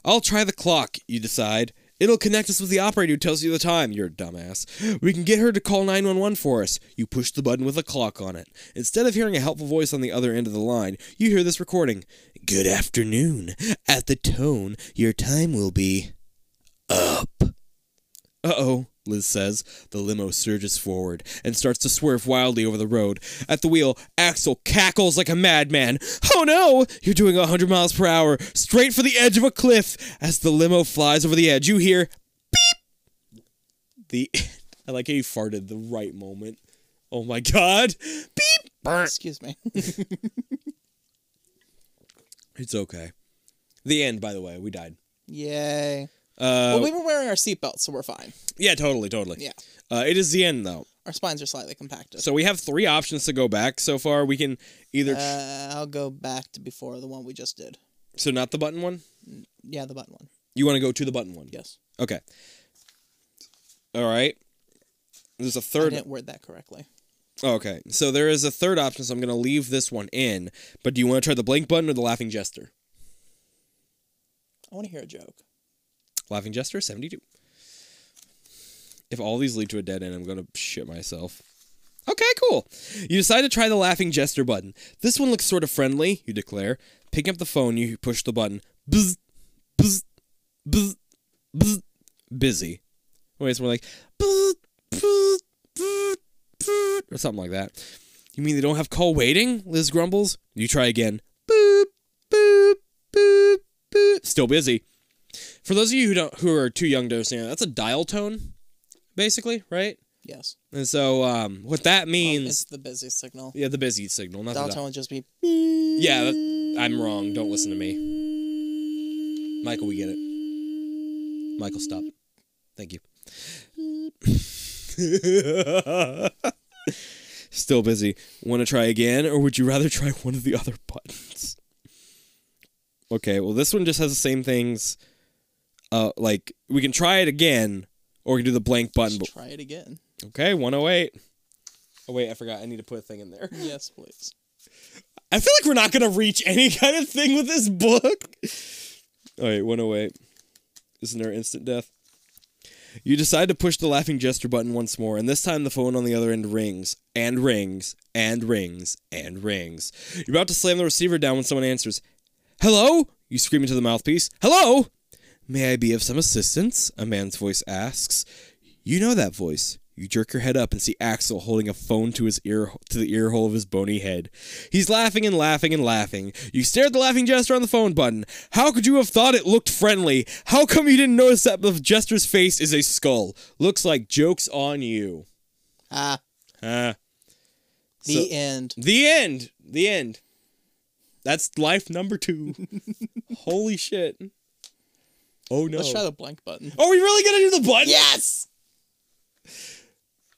I'll try the clock, you decide. It'll connect us with the operator who tells you the time. You're a dumbass. We can get her to call 911 for us. You push the button with a clock on it. Instead of hearing a helpful voice on the other end of the line, you hear this recording. Good afternoon. At the tone, your time will be up. Uh oh, Liz says. The limo surges forward and starts to swerve wildly over the road. At the wheel, Axel cackles like a madman. Oh no! You're doing 100 miles per hour, straight for the edge of a cliff. As the limo flies over the edge, you hear beep. The <laughs> I like how you farted the right moment. Oh my god. Beep. Excuse me. It's okay. The end, by the way. We died. Yay. Uh, well, we were wearing our seatbelts, so we're fine. yeah, totally, totally. Yeah. Uh, it is the end, though. Our spines are slightly compacted. So we have three options to go back so far. We can either. uh, I'll go back to before the one we just did. so, not the button one? Yeah, the button one. You want to go to the button one? Yes. Okay. All right. There's a third. I didn't word that correctly. Okay. So, there is a third option, so I'm going to leave this one in. But do you want to try the blank button or the laughing jester? I want to hear a joke. Laughing Jester, 72. If all these lead to a dead end, I'm going to shit myself. Okay, cool. You decide to try the Laughing Jester button. This one looks sort of friendly, you declare. Picking up the phone, you push the button. Bzz, bzz, bzz, bzz. Busy. Wait, it's more like bzz, bzz, bzz, bzz, or something like that. You mean they don't have call waiting? Liz grumbles. You try again. Boop, boop, boop, boop. Still busy. For those of you who don't who are too young to understand, that's a dial tone, basically, right? Yes. And so um, what that means, it's the busy signal. yeah, the busy signal, not dial. tone would just be. Yeah, that, I'm wrong. Don't listen to me, Michael. We get it. Michael, stop. Thank you. <laughs> Still busy. Want to try again, or would you rather try one of the other <laughs> buttons? Okay, well, this one just has the same things. Uh, like we can try it again, or we can do the blank button. Just try it again. Okay, 108. Oh wait, I forgot. I need to put a thing in there. <laughs> Yes, please. I feel like we're not gonna reach any <laughs> kind of thing with this book. All right, 108. Isn't there instant death? You decide to push the laughing gesture button once more, and this time the phone on the other end rings, and rings, and rings, and rings. You're about to slam the receiver down when someone answers. Hello? You scream into the mouthpiece. Hello? May I be of some assistance? A man's voice asks. You know that voice. You jerk your head up and see Axel holding a phone to his ear to the ear hole of his bony head. He's laughing and laughing and laughing. You stare at the laughing jester on the phone button. How could you have thought it looked friendly? How come you didn't notice that the jester's face is a skull? Looks like jokes on you. Ah, Ah. the So- end. The end. The end. That's life number two. <laughs> Holy shit. Oh no. Let's try the blank button. Are we really gonna do the button? Yes.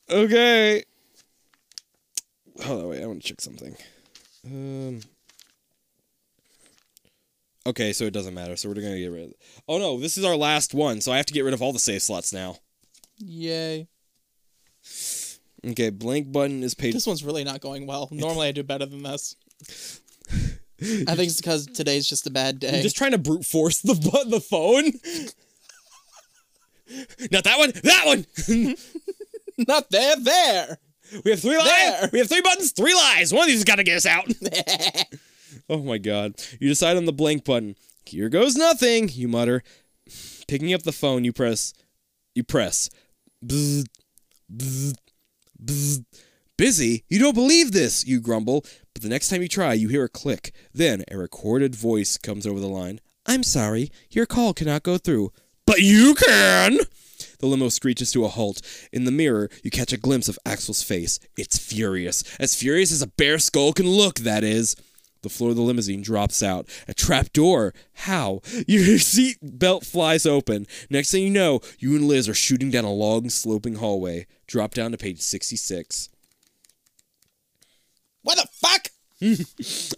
Okay. Hold on, wait. I want to check something. Um. Okay, so it doesn't matter. So we're gonna get rid of. Oh no, this is our last one, so I have to get rid of all the save slots now. Yay. Okay, blank button is page. This one's really not going well. Normally I do better than this. <laughs> I think it's because today's just a bad day. I'm just trying to brute force the the phone. Not that one. That one. <laughs> not there, there. We have three lies. There. We have three buttons, three lies. One of these has got to get us out. <laughs> oh my god. You decide on the blank button. Here goes nothing, you mutter. Picking up the phone, you press. You press. Bzz, bzz, bzz. Busy? You don't believe this, you grumble. But the next time you try, you hear a click. Then a recorded voice comes over the line. I'm sorry, your call cannot go through. But you can! The limo screeches to a halt. In the mirror, you catch a glimpse of Axel's face. It's furious. As furious as a bear skull can look, that is. The floor of the limousine drops out. A trap door. How? <laughs> Your seat belt flies open. Next thing you know, you and Liz are shooting down a long, sloping hallway. Drop down to page 66. What the fuck?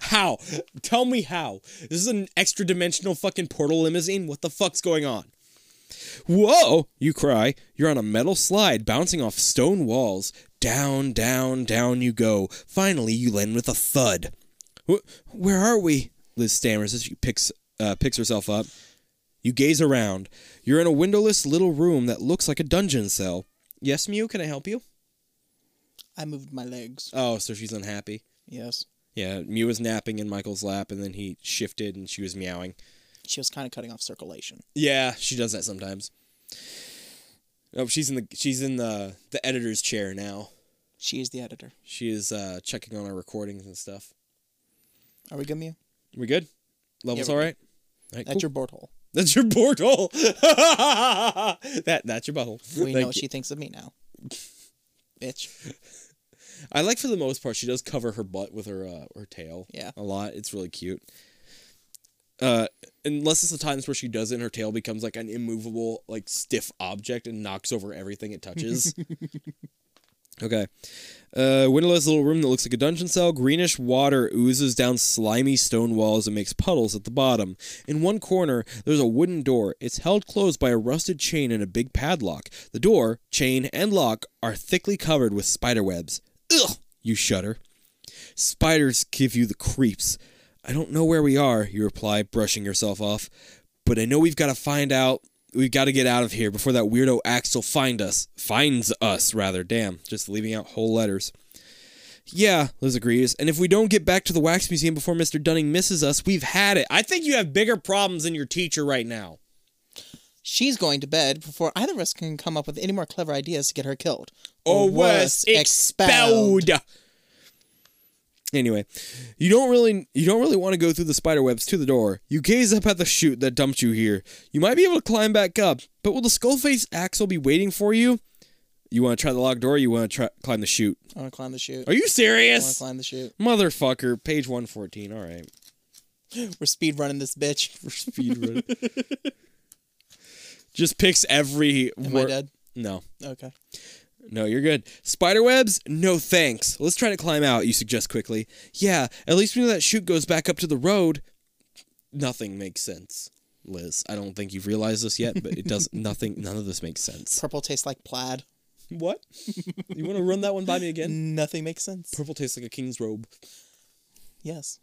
<laughs> How? Tell me how. This is an extra dimensional fucking portal limousine? What the fuck's going on? Whoa! You cry. You're on a metal slide bouncing off stone walls. Down, down, down you go. Finally, you land with a thud. Where are we? Liz stammers as she picks, uh, picks herself up. You gaze around. You're in a windowless little room that looks like a dungeon cell. Yes, Mew, can I help you? I moved my legs. Oh, so she's unhappy. Yes. Yeah, Mew was napping in Michael's lap, and then he shifted, and she was meowing. She was kind of cutting off circulation. Yeah, she does that sometimes. Oh, she's in the she's in the the editor's chair now. She is the editor. She is uh, checking on our recordings and stuff. Are we good, Mew? We good? Levels Yeah, all right? All right, That's cool. your board hole. that's your portal. <laughs> that that's your butthole. We Thank know you. what she thinks of me now. Bitch. I like for the most part she does cover her butt with her uh, her tail. Yeah. a lot. It's really cute. Uh, unless it's the times where she does it, and her tail becomes like an immovable, like stiff object and knocks over everything it touches. <laughs> okay. Uh, windowless little room that looks like a dungeon cell. Greenish water oozes down slimy stone walls and makes puddles at the bottom. In one corner, there's a wooden door. It's held closed by a rusted chain and a big padlock. The door, chain, and lock are thickly covered with spider webs. Ugh! You shudder. Spiders give you the creeps. I don't know where we are, you reply, brushing yourself off. But I know we've got to find out. We've got to get out of here before that weirdo Axel find us. Finds us, rather. Damn, just leaving out whole letters. Yeah, Liz agrees. And if we don't get back to the wax museum before Mr. Dunning misses us, we've had it. I think you have bigger problems than your teacher right now. She's going to bed before either of us can come up with any more clever ideas to get her killed. or worse, expelled. Anyway, you don't really you don't really want to go through the spider webs to the door. You gaze up at the chute that dumped you here. You might be able to climb back up, but will the skull-faced Axel be waiting for you? You want to try the locked door? Or you want to try climb the chute? I want to climb the chute. Are you serious? I want to climb the chute. motherfucker? Page one fourteen. All right, <gasps> We're speed running this bitch. We're speed run. <laughs> Just picks every. Am wor- I dead? No. Okay. No, you're good. Spider webs? No thanks. Let's try to climb out, you suggest quickly. Yeah, at least we know that chute goes back up to the road. Nothing makes sense, Liz. I don't think you've realized this yet, but it does <laughs> nothing none of this makes sense. Purple tastes like plaid. What? You want to run that one by me again? Nothing makes sense. Purple tastes like a king's robe. Yes.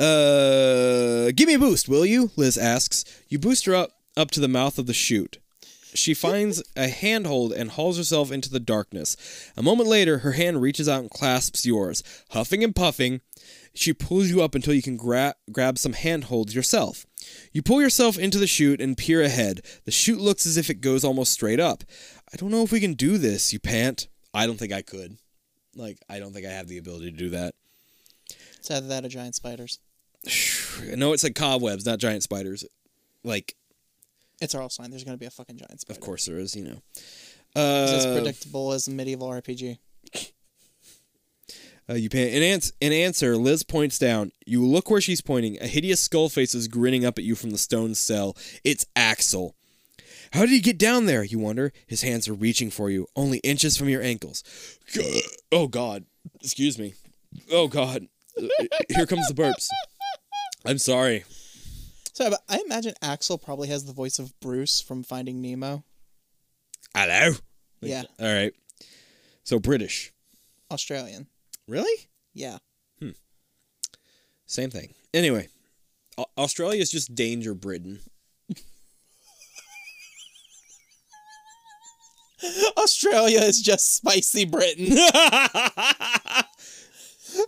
Uh, give me a boost, will you? Liz asks. You boost her up up to the mouth of the chute. She finds a handhold and hauls herself into the darkness. A moment later, her hand reaches out and clasps yours. Huffing and puffing, she pulls you up until you can gra- grab some handholds yourself. You pull yourself into the chute and peer ahead. The chute looks as if it goes almost straight up. I don't know if we can do this, you pant. I don't think I could. Like, I don't think I have the ability to do that. It's either that or giant spiders. No, it's like cobwebs, not giant spiders. Like, It's our sign. There's gonna be a fucking giant spider. of course there is, you know. It's as Uh, predictable as a medieval RPG. Uh, you pay in, ans- in answer, Liz points down. You look where she's pointing. A hideous skull face is grinning up at you from the stone cell. It's Axel. How did he get down there? You wonder. His hands are reaching for you, only inches from your ankles. <laughs> Oh God! Excuse me. Oh God! Uh, Here comes the burps. I'm sorry. So I imagine Axel probably has the voice of Bruce from Finding Nemo. Hello. Yeah, All right. So British. Australian. Really? Yeah. Hmm. Same thing. Anyway, Australia is just Danger Britain. <laughs> Australia is just spicy Britain. <laughs>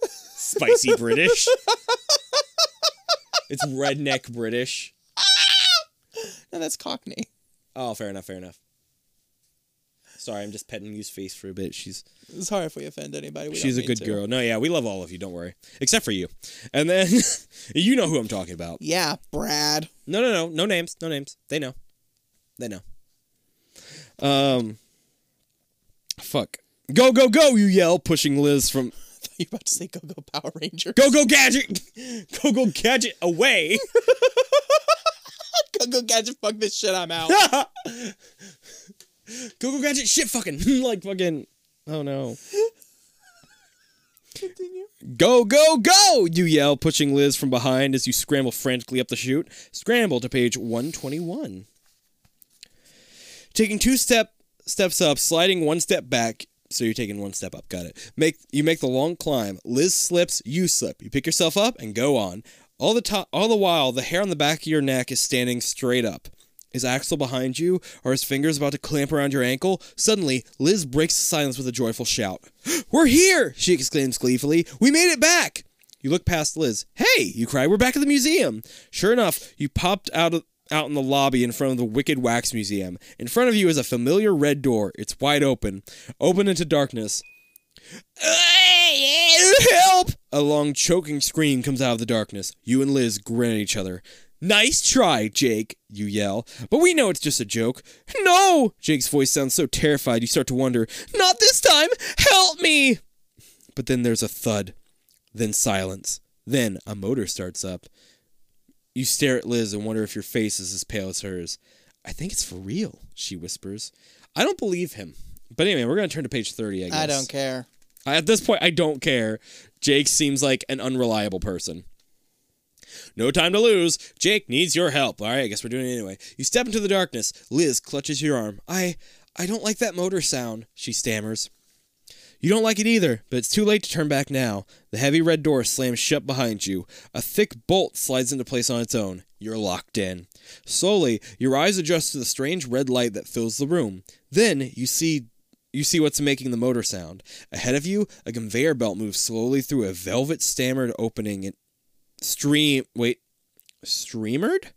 Spicy British. <laughs> it's redneck British. no, that's Cockney. Oh, fair enough, fair enough. Sorry, I'm just petting Yu's face for a bit. She's Sorry if we offend anybody. We she's a good to. girl. No, yeah, we love all of you. Don't worry, except for you. And then <laughs> you know who I'm talking about. Yeah, Brad. No, no, no, no names, no names. They know. They know. Um. Fuck. Go, go, go! You yell, pushing Liz from you about to say Go Go Power Ranger? Go, go, gadget! <laughs> Go, go, gadget away! <laughs> Go Go Gadget. Fuck this shit. I'm out. <laughs> Go go gadget shit fucking like fucking oh no. Continue. Go go go you yell pushing Liz from behind as you scramble frantically up the chute. Scramble to page 121. Taking two step steps up, sliding one step back. So you're taking one step up. Got it. Make you make the long climb. Liz slips, you slip. You pick yourself up and go on. All the to- all the while, the hair on the back of your neck is standing straight up. Is Axel behind you? Are his fingers about to clamp around your ankle? Suddenly, Liz breaks the silence with a joyful shout. <gasps> We're here! She exclaims gleefully. We made it back! You look past Liz. Hey! You cry. We're back at the museum. Sure enough, you popped out of out in the lobby in front of the Wicked Wax Museum. In front of you is a familiar red door. It's wide open, open into darkness. Help! A long choking scream comes out of the darkness. You and Liz grin at each other. Nice try, Jake, you yell. But we know it's just a joke. No! Jake's voice sounds so terrified you start to wonder, Not this time! Help me! But then there's a thud. Then silence. Then a motor starts up. You stare at Liz and wonder if your face is as pale as hers. I think it's for real, she whispers. I don't believe him. But anyway, we're going to turn to page 30, I guess. I don't care. At this point, I don't care. Jake seems like an unreliable person. No time to lose. Jake needs your help. All right, I guess we're doing it anyway. You step into the darkness. Liz clutches your arm. I I don't like that motor sound, she stammers. You don't like it either, but it's too late to turn back now. The heavy red door slams shut behind you. A thick bolt slides into place on its own. You're locked in. Slowly, your eyes adjust to the strange red light that fills the room. Then you see you see what's making the motor sound. Ahead of you, a conveyor belt moves slowly through a velvet stammered opening and stream wait streamered?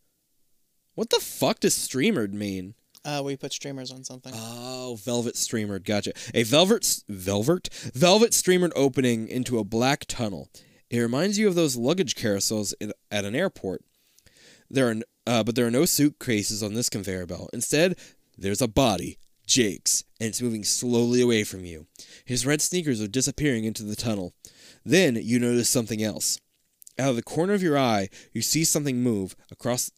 What the fuck does streamered mean? Uh, we put streamers on something. Oh, velvet streamered. Gotcha. A velvet, velvet, velvet streamered opening into a black tunnel. It reminds you of those luggage carousels at an airport. There are, uh, but there are no suitcases on this conveyor belt. Instead, there's a body, Jake's, and it's moving slowly away from you. His red sneakers are disappearing into the tunnel. Then you notice something else. Out of the corner of your eye, you see something move across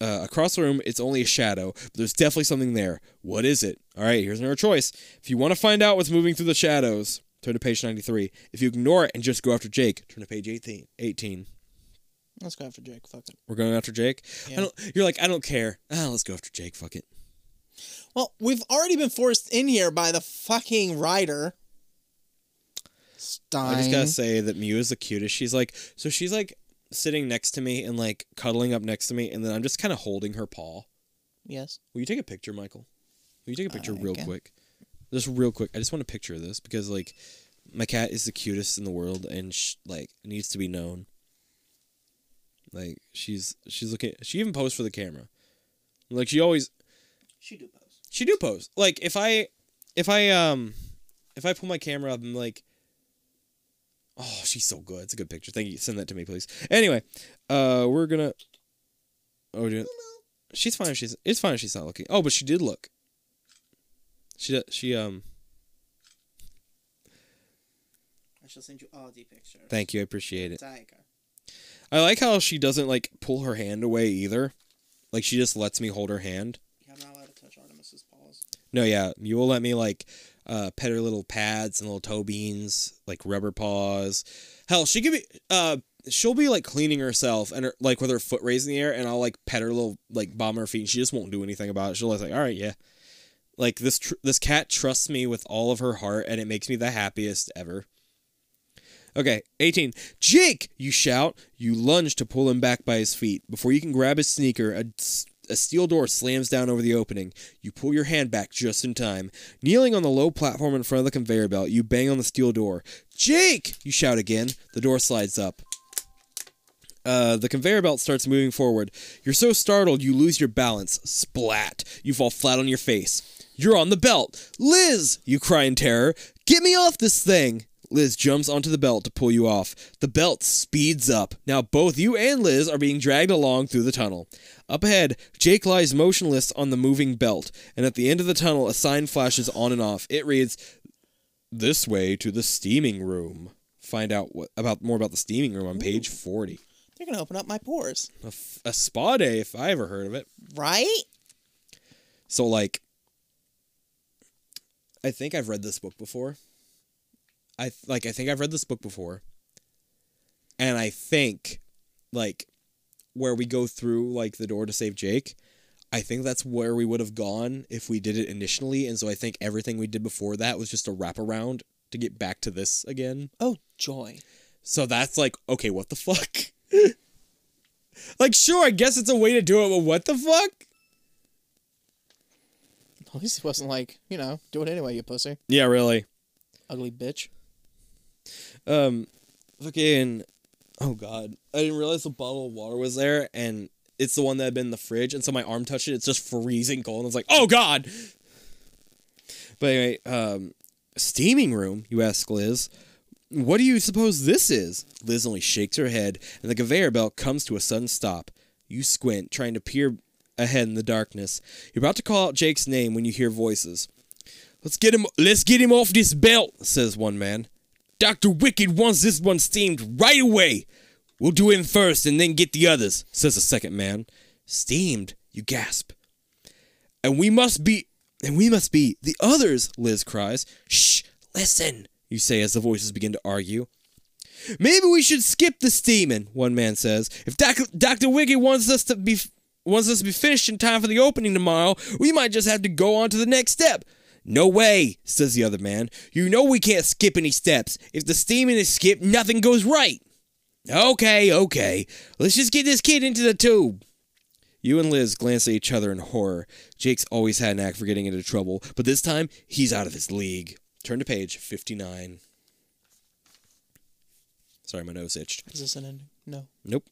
uh, across the room. It's only a shadow, but there's definitely something there. What is it? All right, here's another choice. If you want to find out what's moving through the shadows, turn to page 93. If you ignore it and just go after Jake, turn to page 18. 18. Let's go after Jake. Fuck it. We're going after Jake. I Yeah. don't, you're like, I don't care. Ah, let's go after Jake. Fuck it. Well, we've already been forced in here by the fucking writer. Stine. I just gotta say that Mew is the cutest. She's like, so she's like sitting next to me and like cuddling up next to me, and then I'm just kind of holding her paw. Yes. Will you take a picture, Michael? Will you take a picture I real can. quick? Just real quick. I just want a picture of this because like my cat is the cutest in the world and sh- like needs to be known. Like she's she's looking. She even posed for the camera. Like she always She do pose. she do pose. Like if I if I um if I pull my camera up, I'm like, oh, she's so good. It's a good picture. Thank you. Send that to me, please. Anyway, uh, we're gonna. Oh, dude. she's fine. If she's it's fine if she's not looking. Oh, but she did look. She she um. I shall send you all the pictures. Thank you. I appreciate it. Tiger. I like how she doesn't like pull her hand away either. Like she just lets me hold her hand. Yeah, I'm not allowed to touch Artemis's paws. No, yeah, you will let me like uh, pet her little pads and little toe beans, like rubber paws. Hell, she could be uh, she'll be like cleaning herself and her, like with her foot raised in the air, and I'll like pet her little like bomb her feet, and she just won't do anything about it. She'll like, all right, yeah. Like this, tr- this cat trusts me with all of her heart, and it makes me the happiest ever. Okay, 18. Jake, you shout. You lunge to pull him back by his feet. Before you can grab his sneaker, a, a steel door slams down over the opening. You pull your hand back just in time. Kneeling on the low platform in front of the conveyor belt, you bang on the steel door. Jake, you shout again. The door slides up. Uh, the conveyor belt starts moving forward. You're so startled you lose your balance. Splat. You fall flat on your face. You're on the belt. Liz, you cry in terror. Get me off this thing. Liz jumps onto the belt to pull you off. The belt speeds up. Now both you and Liz are being dragged along through the tunnel. Up ahead, Jake lies motionless on the moving belt, and at the end of the tunnel, a sign flashes on and off. It reads, "This way to the steaming room." Find out what about more about the steaming room on page forty. They're gonna open up my pores, A, f- a spa day, if I ever heard of it. right? So like, I think I've read this book before. I like I think I've read this book before. And I think like where we go through like the door to save Jake, I think that's where we would have gone if we did it initially and so I think everything we did before that was just a wraparound to get back to this again. Oh joy! So that's like okay, what the fuck? <laughs> like sure, I guess it's a way to do it, but what the fuck? At least it wasn't like, you know, do it anyway, you pussy, Yeah, really. ugly bitch. Um, fucking, oh god, I didn't realize the bottle of water was there, and it's the one that had been in the fridge, and so my arm touched it. It's just freezing cold, and I was like, oh god. But anyway, um, steaming room. You ask Liz, what do you suppose this is? Liz only shakes her head, and the conveyor belt comes to a sudden stop. You squint, trying to peer ahead in the darkness. You're about to call out Jake's name when you hear voices. Let's get him. Let's get him off this belt," says one man. Doctor Wicked wants this one steamed right away. We'll do him first and then get the others," says the second man. Steamed, you gasp. And we must be. And we must be the others, Liz cries. Shh, listen, you say as the voices begin to argue. Maybe we should skip the steaming, one man says. If Doc- Dr. Wicked wants us to be wants us to be finished in time for the opening tomorrow, we might just have to go on to the next step. No way, says the other man. You know we can't skip any steps. If the steaming is skipped, nothing goes right. Okay, okay. Let's just get this kid into the tube. You and Liz glance at each other in horror. Jake's always had an act for getting into trouble, but this time he's out of his league. Turn to page 59. Sorry, my nose itched. Is this an ending? No. Nope.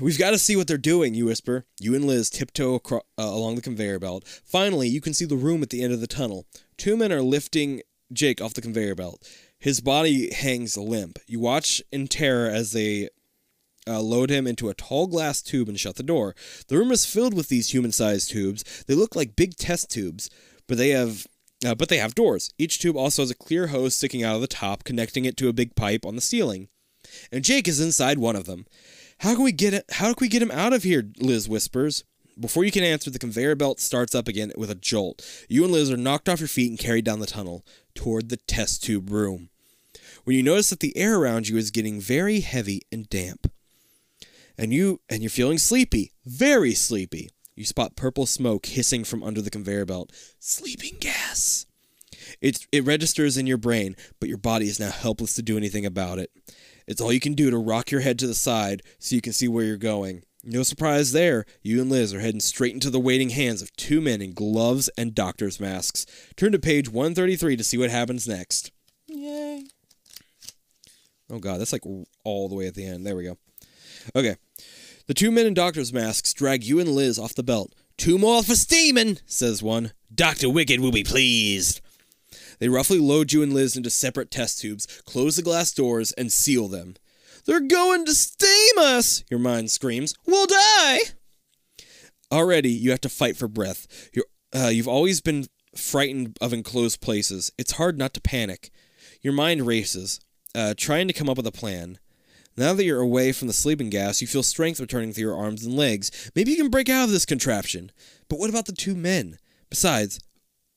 We've got to see what they're doing, you whisper. You and Liz tiptoe uh, along the conveyor belt. Finally, you can see the room at the end of the tunnel. Two men are lifting Jake off the conveyor belt. His body hangs limp. You watch in terror as they uh, load him into a tall glass tube and shut the door. The room is filled with these human-sized tubes. They look like big test tubes, but they have uh, but they have doors. Each tube also has a clear hose sticking out of the top, connecting it to a big pipe on the ceiling. And Jake is inside one of them. How can we get it? How can we get him out of here? Liz whispers. Before you can answer, the conveyor belt starts up again with a jolt. You and Liz are knocked off your feet and carried down the tunnel toward the test tube room. When you notice that the air around you is getting very heavy and damp, and you and you're feeling sleepy, very sleepy. You spot purple smoke hissing from under the conveyor belt. Sleeping gas. It it registers in your brain, but your body is now helpless to do anything about it. It's all you can do to rock your head to the side so you can see where you're going. No surprise there, you and Liz are heading straight into the waiting hands of two men in gloves and doctor's masks. Turn to page 133 to see what happens next. Yay. Oh god, that's like all the way at the end. There we go. Okay. The two men in doctor's masks drag you and Liz off the belt. Two more for steaming, says one. Dr. Wicked will be pleased. They roughly load you and Liz into separate test tubes, close the glass doors, and seal them. They're going to steam us, your mind screams. We'll die! Already, you have to fight for breath. You're, uh, you've always been frightened of enclosed places. It's hard not to panic. Your mind races, uh, trying to come up with a plan. Now that you're away from the sleeping gas, you feel strength returning through your arms and legs. Maybe you can break out of this contraption. But what about the two men? Besides,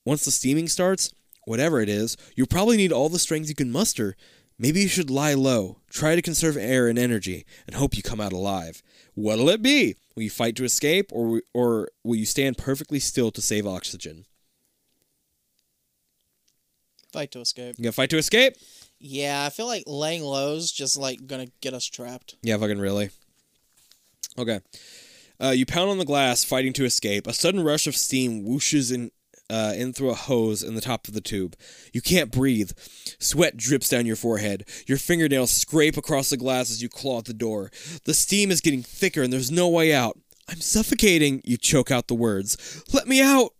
once the steaming starts, whatever it is, you'll probably need all the strength you can muster. Maybe you should lie low, try to conserve air and energy, and hope you come out alive. What'll it be? Will you fight to escape, or or will you stand perfectly still to save oxygen? Fight to escape. You gonna fight to escape? Yeah, I feel like laying low is just like gonna get us trapped. Yeah, fucking really. Okay. Uh, you pound on the glass, fighting to escape. A sudden rush of steam whooshes in, uh, in through a hose in the top of the tube. You can't breathe. Sweat drips down your forehead. Your fingernails scrape across the glass as you claw at the door. The steam is getting thicker and there's no way out. I'm suffocating, you choke out the words. Let me out!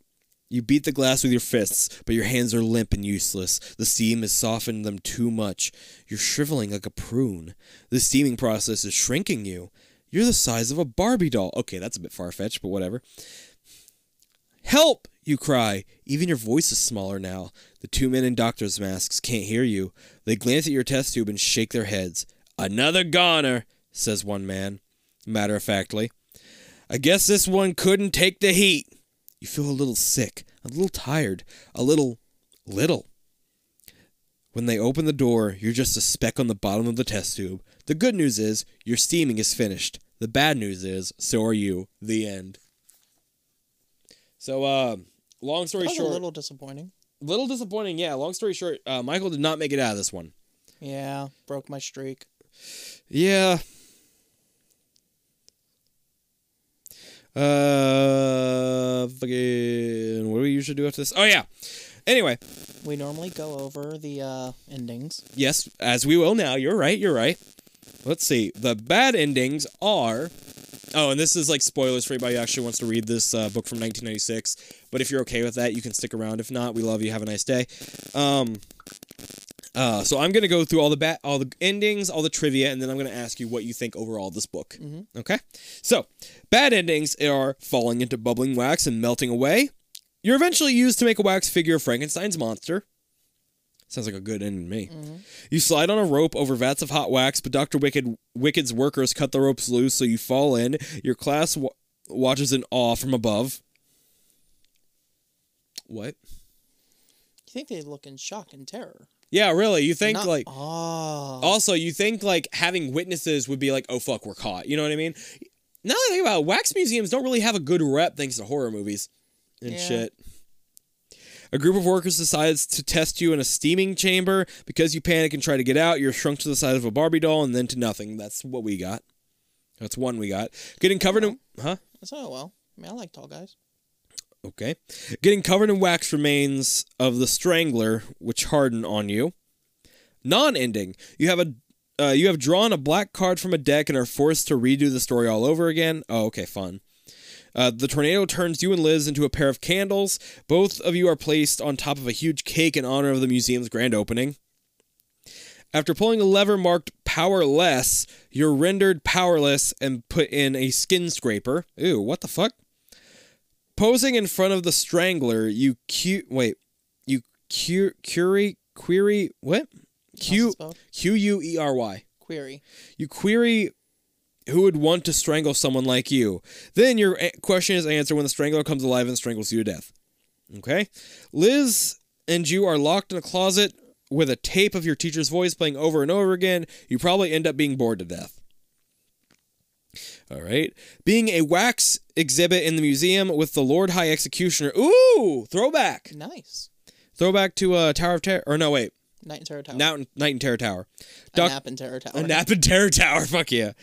You beat the glass with your fists, but your hands are limp and useless. The steam has softened them too much. You're shriveling like a prune. The steaming process is shrinking you. You're the size of a Barbie doll. Okay, that's a bit far fetched, but whatever. Help! You cry. Even your voice is smaller now. The two men in doctor's masks can't hear you. They glance at your test tube and shake their heads. Another goner, says one man, matter of factly. I guess this one couldn't take the heat. You feel a little sick, a little tired, a little, little. When they open the door, you're just a speck on the bottom of the test tube. The good news is your steaming is finished. The bad news is so are you. The end. So, uh, long story short, a little disappointing. little disappointing. Yeah, long story short, uh, Michael did not make it out of this one. Yeah, broke my streak. Yeah. Uh, fucking. What do we usually do after this? Oh yeah. Anyway, We normally go over the uh, endings. yes, as we will now. You're right. You're right. Let's see. The bad endings are. Oh, and this is like spoilers for anybody who actually wants to read this uh, book from 1996. But if you're okay with that, you can stick around. If not, we love you. Have a nice day. Um. Uh, so I'm gonna go through all the ba- all the endings, all the trivia, and then I'm gonna ask you what you think overall of this book. Okay. So bad endings are falling into bubbling wax and melting away. You're eventually used to make a wax figure of Frankenstein's monster. Sounds like a good ending to me. Mm-hmm. You slide on a rope over vats of hot wax, but Dr. Wicked Wicked's workers cut the ropes loose, so you fall in. Your class wa- watches in awe from above. What? You think they'd look in shock and terror? Yeah, really. You think Not- like oh, also you think like having witnesses would be like, oh fuck, we're caught. You know what I mean? Now that I think about it, wax museums don't really have a good rep thanks to horror movies and Yeah. shit. A group of workers decides to test you in a steaming chamber. Because you panic and try to get out, you're shrunk to the size of a Barbie doll and then to nothing. That's what we got. That's one we got. Getting covered in huh? that's oh well. I mean, I like tall guys. Okay. Getting covered in wax remains of the strangler, which harden on you. Non-ending. You have a uh, you have drawn a black card from a deck and are forced to redo the story all over again. Oh, okay, fun. Uh, the tornado turns you and Liz into a pair of candles. Both of you are placed on top of a huge cake in honor of the museum's grand opening. After pulling a lever marked powerless, you're rendered powerless and put in a skin scraper. Ew, what the fuck? Posing in front of the strangler, you cu- wait, you cu- query query what? Q? Q U E R Y. Query. You query who would want to strangle someone like you. Then your a- question is answered when the strangler comes alive and strangles you to death. Okay? Liz and you are locked in a closet with a tape of your teacher's voice playing over and over again. You probably end up being bored to death. All right. Being a wax exhibit in the museum with the Lord High Executioner. Ooh, throwback. Nice. Throwback to uh, Tower of Terror. Or no, wait. Night in Terror Tower. Now, Night in Terror Tower. a Doc- nap in Terror Tower. a nap in Terror Tower. <laughs> Fuck yeah.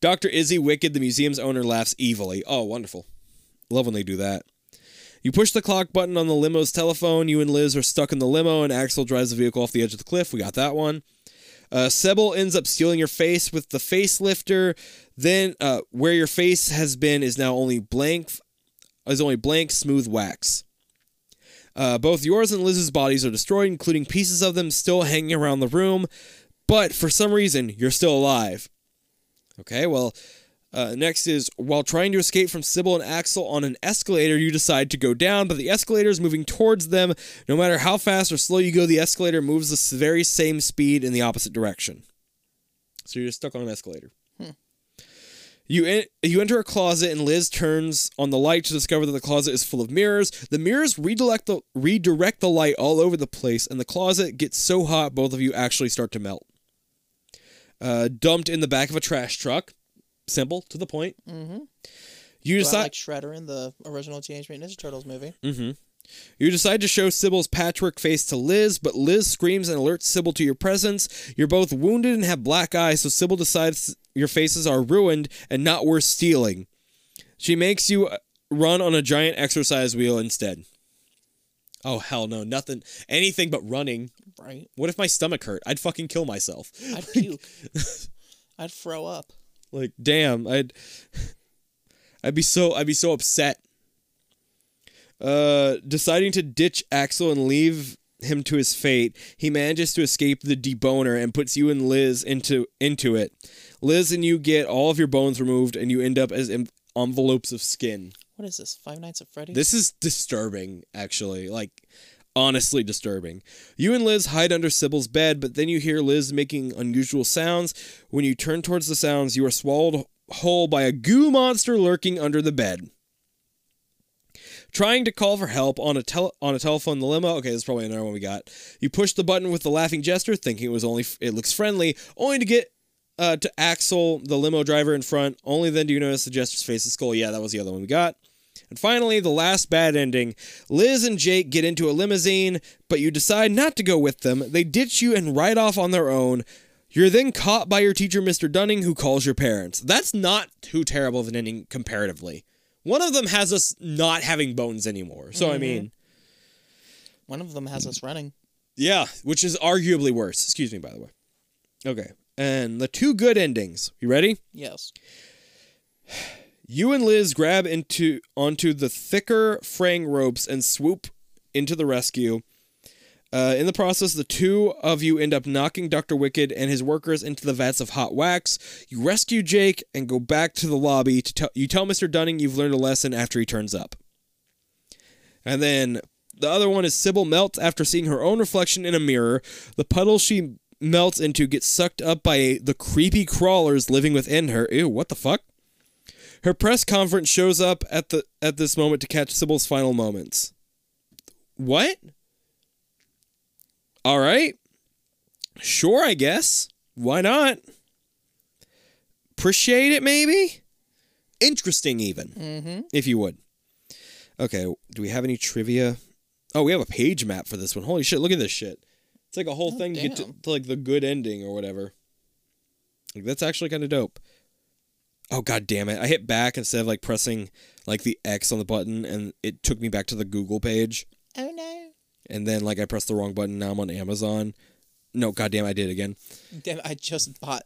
Dr. Izzy Wicked, the museum's owner, laughs evilly. Oh, wonderful. Love when they do that. You push the clock button on the limo's telephone. You and Liz are stuck in the limo, and Axel drives the vehicle off the edge of the cliff. We got that one. Uh, Sybil ends up stealing your face with the facelifter. Then, uh, where your face has been is now only blank. is only blank, smooth wax. Uh, both yours and Liz's bodies are destroyed, including pieces of them still hanging around the room, but for some reason, you're still alive. Okay, well, uh, next is while trying to escape from Sybil and Axel on an escalator, you decide to go down, but the escalator is moving towards them. No matter how fast or slow you go, the escalator moves the very same speed in the opposite direction. So you're just stuck on an escalator. You en- you enter a closet and Liz turns on the light to discover that the closet is full of mirrors. The mirrors redirect the redirect the light all over the place, and the closet gets so hot both of you actually start to melt. Uh, dumped in the back of a trash truck. Simple to the point. Mm-hmm. You decide like Shredder in the original Teenage Mutant Ninja Turtles movie. You decide to show Sybil's patchwork face to Liz, but Liz screams and alerts Sybil to your presence. You're both wounded and have black eyes, so Sybil decides your faces are ruined and not worth stealing. She makes you uh, run on a giant exercise wheel instead. Oh hell no, nothing anything but running. Right. What if my stomach hurt? I'd fucking kill myself. I'd <laughs> puke. <laughs> I'd throw up. Like damn, I'd <laughs> I'd be so I'd be so upset. Uh deciding to ditch Axel and leave him to his fate, he manages to escape the deboner and puts you and Liz into into it. Liz and you get all of your bones removed and you end up as em- envelopes of skin. What is this? Five Nights at Freddy's? This is disturbing actually. Like honestly disturbing. You and Liz hide under Sybil's bed, but then you hear Liz making unusual sounds. When you turn towards the sounds, you are swallowed whole by a goo monster lurking under the bed. Trying to call for help on a tel- on a telephone limo. Okay, this is probably another one we got. You push the button with the laughing gesture, thinking it was only it looks friendly, only to get uh, to Axel, the limo driver in front. Only then do you notice the jester's face and skull. Yeah, that was the other one we got. And finally, the last bad ending. Liz and Jake get into a limousine, but you decide not to go with them. They ditch you and ride off on their own. You're then caught by your teacher, Mr. Dunning, who calls your parents. That's not too terrible of an ending comparatively. One of them has us not having bones anymore. So, I mean, One of them has us running. yeah, which is arguably worse. Excuse me, by the way. Okay. And the two good endings. You ready? Yes. You and Liz grab into onto the thicker fraying ropes and swoop into the rescue. Uh, in the process, the two of you end up knocking Dr. Wicked and his workers into the vats of hot wax. You rescue Jake and go back to the lobby to tell you tell Mr. Dunning you've learned a lesson after he turns up. And then the other one is Sybil melts after seeing her own reflection in a mirror. The puddle she melts into gets sucked up by the creepy crawlers living within her. Ew, what the fuck? Her press conference shows up at the at this moment to catch Sybil's final moments. What? All right. Sure, I guess. Why not? Appreciate it, maybe? Interesting, even, Mm-hmm. if you would. Okay, do we have any trivia? Oh, we have a page map for this one. Holy shit, look at this shit. It's like a whole Oh, thing to get to, to, like the good ending or whatever. Like that's actually kind of dope. Oh god damn it. I hit back instead of like pressing like the X on the button and it took me back to the Google page. Oh no. And then like I pressed the wrong button. Now I'm on Amazon. No, goddamn, I did again. Damn, I just bought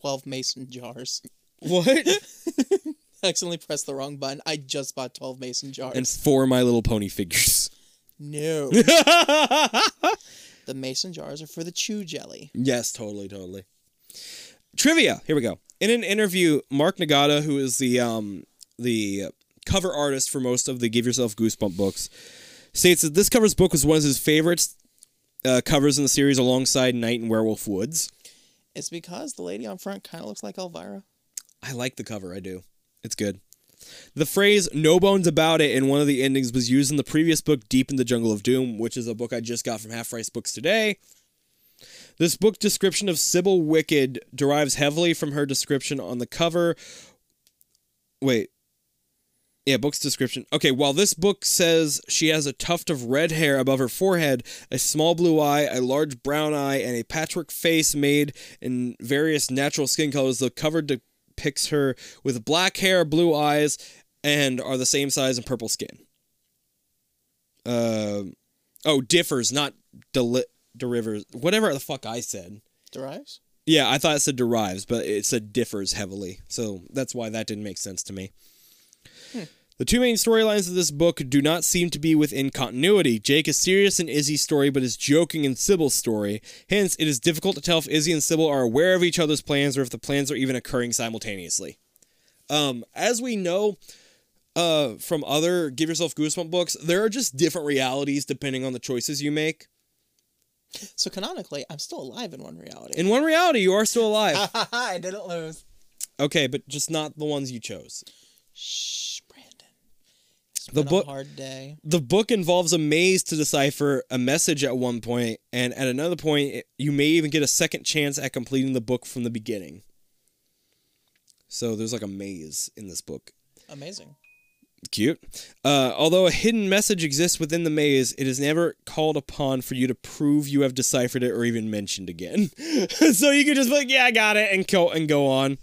12 mason jars. What? <laughs> I accidentally pressed the wrong button. I just bought 12 mason jars. and four My Little Pony figures. no. <laughs> the mason jars are for the chew jelly. yes, totally, totally. Trivia. Here we go. In an interview, Mark Nagata, who is the um the cover artist for most of the Give Yourself Goosebump books, states that this covers book was one of his favorites uh, covers in the series alongside Night in Werewolf Woods. It's because the lady on front kind of looks like Elvira. I like the cover. I do. It's good. The phrase "no bones about it" in one of the endings was used in the previous book, Deep in the Jungle of Doom, which is a book I just got from Half Price Books today. This book description of Sybil Wicked derives heavily from her description on the cover. Wait. Yeah, book's description. Okay, while this book says she has a tuft of red hair above her forehead, a small blue eye, a large brown eye, and a patchwork face made in various natural skin colors, the cover depicts her with black hair, blue eyes, and are the same size and purple skin. Uh, oh, differs, not deli- derivers. Whatever the fuck I said. Derives? Yeah, I thought it said derives, but it said differs heavily. So that's why that didn't make sense to me. The two main storylines of this book do not seem to be within continuity. Jake is serious in Izzy's story, but is joking in Sybil's story. Hence, it is difficult to tell if Izzy and Sybil are aware of each other's plans or if the plans are even occurring simultaneously. Um, as we know uh, from other Give Yourself Goosebumps books, there are just different realities depending on the choices you make. So canonically, I'm still alive in one reality. In one reality, you are still alive. <laughs> I didn't lose. Okay, but just not the ones you chose. Shh, The book- a hard day. The book involves a maze to decipher a message at one point, and at another point, it- you may even get a second chance at completing the book from the beginning. So there's like a maze in this book. Amazing. Cute. Uh, although a hidden message exists within the maze, it is never called upon for you to prove you have deciphered it or even mentioned again. <laughs> so you can just be like, "Yeah, I got it," and go and go on.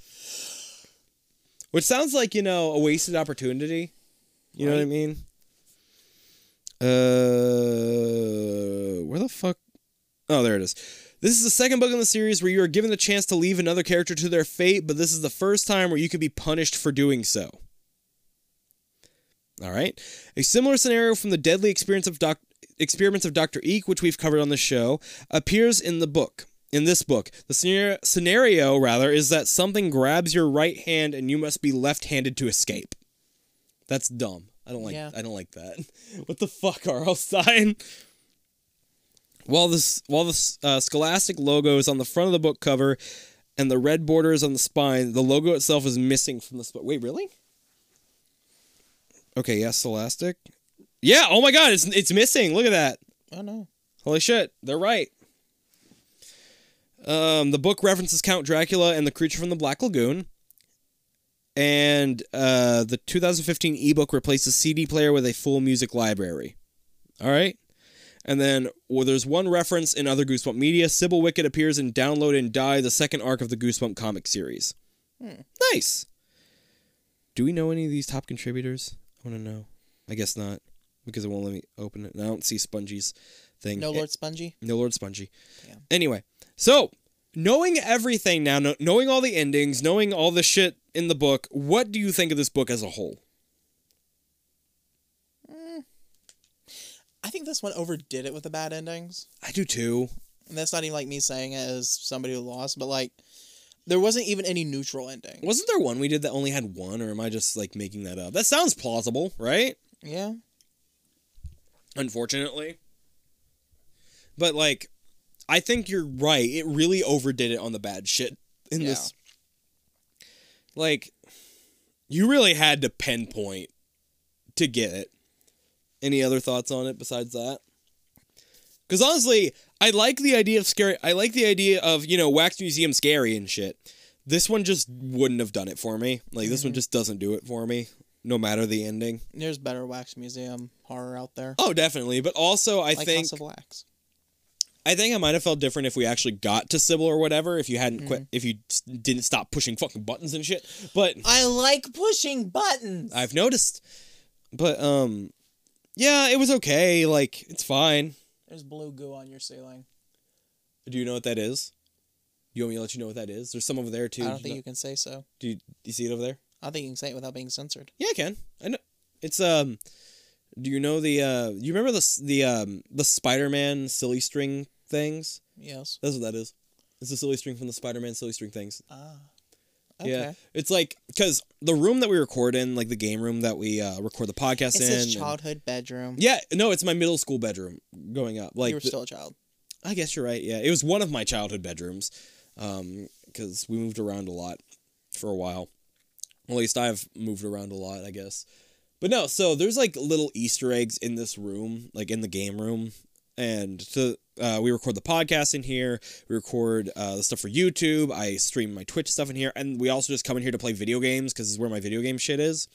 Which sounds like you know a wasted opportunity. You know what I mean? Uh, where the fuck? Oh, there it is. This is the second book in the series where you are given the chance to leave another character to their fate, but this is the first time where you can be punished for doing so. All right. A similar scenario from the deadly experience of doc- experiments of Dr. Eek, which we've covered on the show, appears in the book. In this book, the scenario, scenario rather is that something grabs your right hand and you must be left-handed to escape. That's dumb. I don't like. Yeah. I don't like that. <laughs> What the fuck, R.L. Stine? While this, while the uh, Scholastic logo is on the front of the book cover, and the red border is on the spine, the logo itself is missing from the. Sp- Wait, really? Okay, yeah, Scholastic. Yeah. Oh my God, it's it's missing. Look at that. Oh no. Holy shit, they're right. Um, the book references Count Dracula and the creature from the Black Lagoon. And uh, the 2015 ebook replaces CD player with a full music library. All right. And then well, there's one reference in other Goosebump media. Sybil Wicked appears in Download and Die, the second arc of the Goosebump comic series. Nice. Do we know any of these top contributors? I want to know. I guess not, because it won't let me open it. And I don't see Spongy's thing. No Eh, Lord Spongy. no Lord Spongy. Damn. Anyway, so knowing everything now, knowing all the endings, knowing all the shit in the book, what do you think of this book as a whole? I think this one overdid it with the bad endings. I do too. And that's not even like me saying it as somebody who lost, but like there wasn't even any neutral ending. Wasn't there one we did that only had one, or am I just like making that up? That sounds plausible, right? Yeah. Unfortunately. But like, I think you're right. It really overdid it on the bad shit in Yeah. this. Like, you really had to pinpoint to get it. Any other thoughts on it besides that? Because honestly, I like the idea of scary. I like the idea of you know wax museum scary and shit. This one just wouldn't have done it for me. Like this one mm-hmm. just doesn't do it for me, no matter the ending. There's better wax museum horror out there. Oh, definitely. But also, I like think House of Wax. I think I might have felt different if we actually got to Sybil or whatever. If you hadn't quit, if you didn't stop pushing fucking buttons and shit. But I like pushing buttons. I've noticed. But um, yeah, it was okay. Like it's fine. There's blue goo on your ceiling. Do you know what that is? You want me to let you know what that is? There's some over there too. I Do don't you think know- you can say so. Do you, do you see it over there? I think you can say it without being censored. Yeah, I can. I know. It's um. Do you know the uh? You remember the the um the Spider-Man silly string things? Yes. That's what that is. It's the silly string from the Spider-Man silly string things. Ah. Okay. Yeah, it's like because the room that we record in, like the game room that we uh, record the podcast It's in. his and- childhood bedroom. yeah, no, it's my middle school bedroom going up. Like, you were the- still a child. I guess you're right. Yeah, it was one of my childhood bedrooms, um, because we moved around a lot for a while. At least I've moved around a lot, I guess. But no, so there's like little Easter eggs in this room, like in the game room, and uh, we record the podcast in here. We record uh, the stuff for YouTube. I stream my Twitch stuff in here, and we also just come in here to play video games because this is where my video game shit is.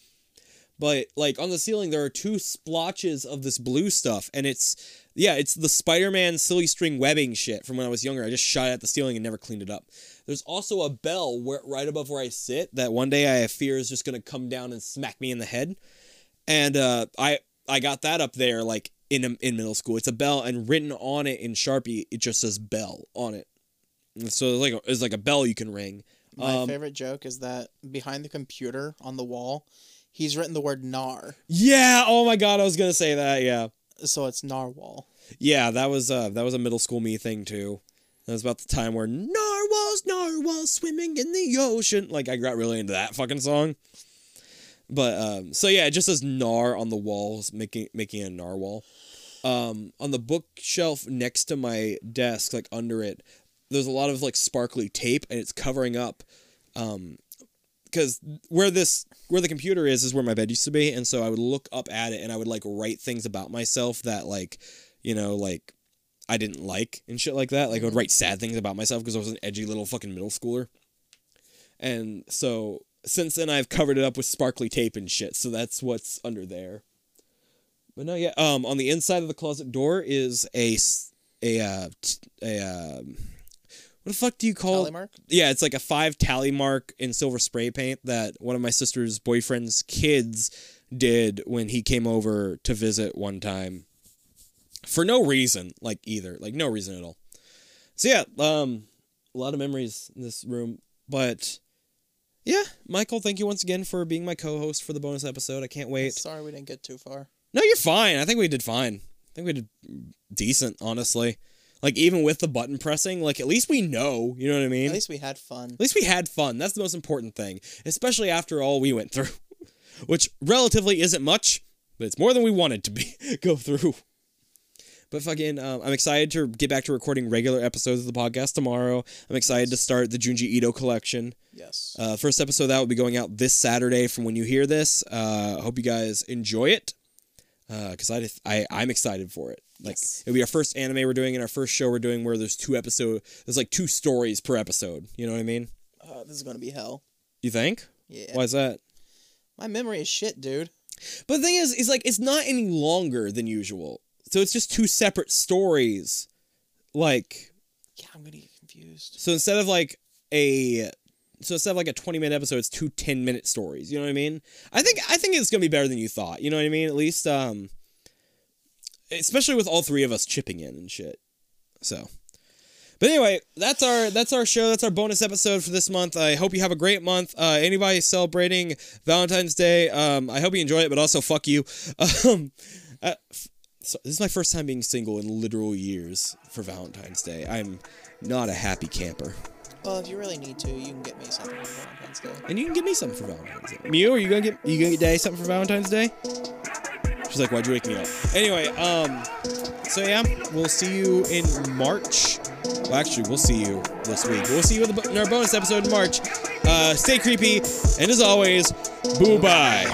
But like on the ceiling, there are two splotches of this blue stuff, and it's yeah, it's the Spider-Man silly string webbing shit from when I was younger. I just shot it at the ceiling and never cleaned it up. There's also a bell where, right above where I sit that one day I fear is just gonna come down and smack me in the head. And uh, I I got that up there like in in middle school. It's a bell, and written on it in Sharpie, it just says bell on it. And so it's like a, it's like a bell you can ring. My Um, favorite joke is that behind the computer on the wall he's written the word nar, Yeah. Oh my god, I was gonna say that. Yeah. so it's narwhal. Yeah, that was uh that was a middle school me thing too. That was about the time where narwhals, narwhals swimming in the ocean. Like I got really into that fucking song. But um so yeah, it just says nar on the walls, making making a narwhal. Um on the bookshelf next to my desk, like under it, there's a lot of like sparkly tape and it's covering up um because where this where the computer is is where my bed used to be and so i would look up at it and i would like write things about myself that like you know like i didn't like and shit like that. Like i would write sad things about myself because i was an edgy little fucking middle schooler. And so since then i've covered it up with sparkly tape and shit so that's what's under there but no yeah um on the inside of the closet door is a uh, t- a um what the fuck do you call Tally mark. yeah, it's like a five tally mark in silver spray paint that one of my sister's boyfriend's kids did when he came over to visit one time. For no reason, like either, like no reason at all. So yeah, um, a lot of memories in this room, but yeah, Michael, thank you once again for being my co-host for the bonus episode. I can't wait. Sorry we didn't get too far. No, you're fine. I think we did fine. I think we did decent, honestly. Like even with the button pressing, like at least we know. You know what I mean? At least we had fun. At least we had fun. That's the most important thing, especially after all we went through, <laughs> which relatively isn't much, but it's more than we wanted to be <laughs> go through. But fucking, um, I'm excited to get back to recording regular episodes of the podcast tomorrow. I'm excited to start the Junji Ito collection. Yes. Uh, first episode of that will be going out this Saturday from when you hear this. Uh, I hope you guys enjoy it because I, I I'm excited for it. Like Yes. it'll be our first anime we're doing and our first show we're doing where there's two episode. There's like two stories per episode. You know what I mean? Uh, this is gonna be hell. You think? Yeah. Why is that? My memory is shit, dude. But the thing is, is like it's not any longer than usual. So it's just two separate stories. Like Yeah, I'm gonna get confused. so instead of like a so instead of like a 20 minute episode, it's two 10 minute stories. You know what I mean? I think I think it's gonna be better than you thought. You know what I mean? At least um especially with all three of us chipping in and shit. So but anyway, that's our that's our show. That's our bonus episode for this month. I hope you have a great month. Uh, anybody celebrating Valentine's Day, um, I hope you enjoy it. But also, fuck you. <laughs> Um, uh, f- so this is my first time being single in literal years for Valentine's Day. I'm not a happy camper. Well, if you really need to, you can get me something for Valentine's Day. And you can give me something for Valentine's Day. Mew, are you gonna get you gonna get Daddy something for Valentine's Day? She's like, why'd you wake me up? Anyway, um, so yeah, we'll see you in March. Well, actually, we'll see you this week. We'll see you in, in our bonus episode in March. Uh, stay creepy, and as always, boo bye.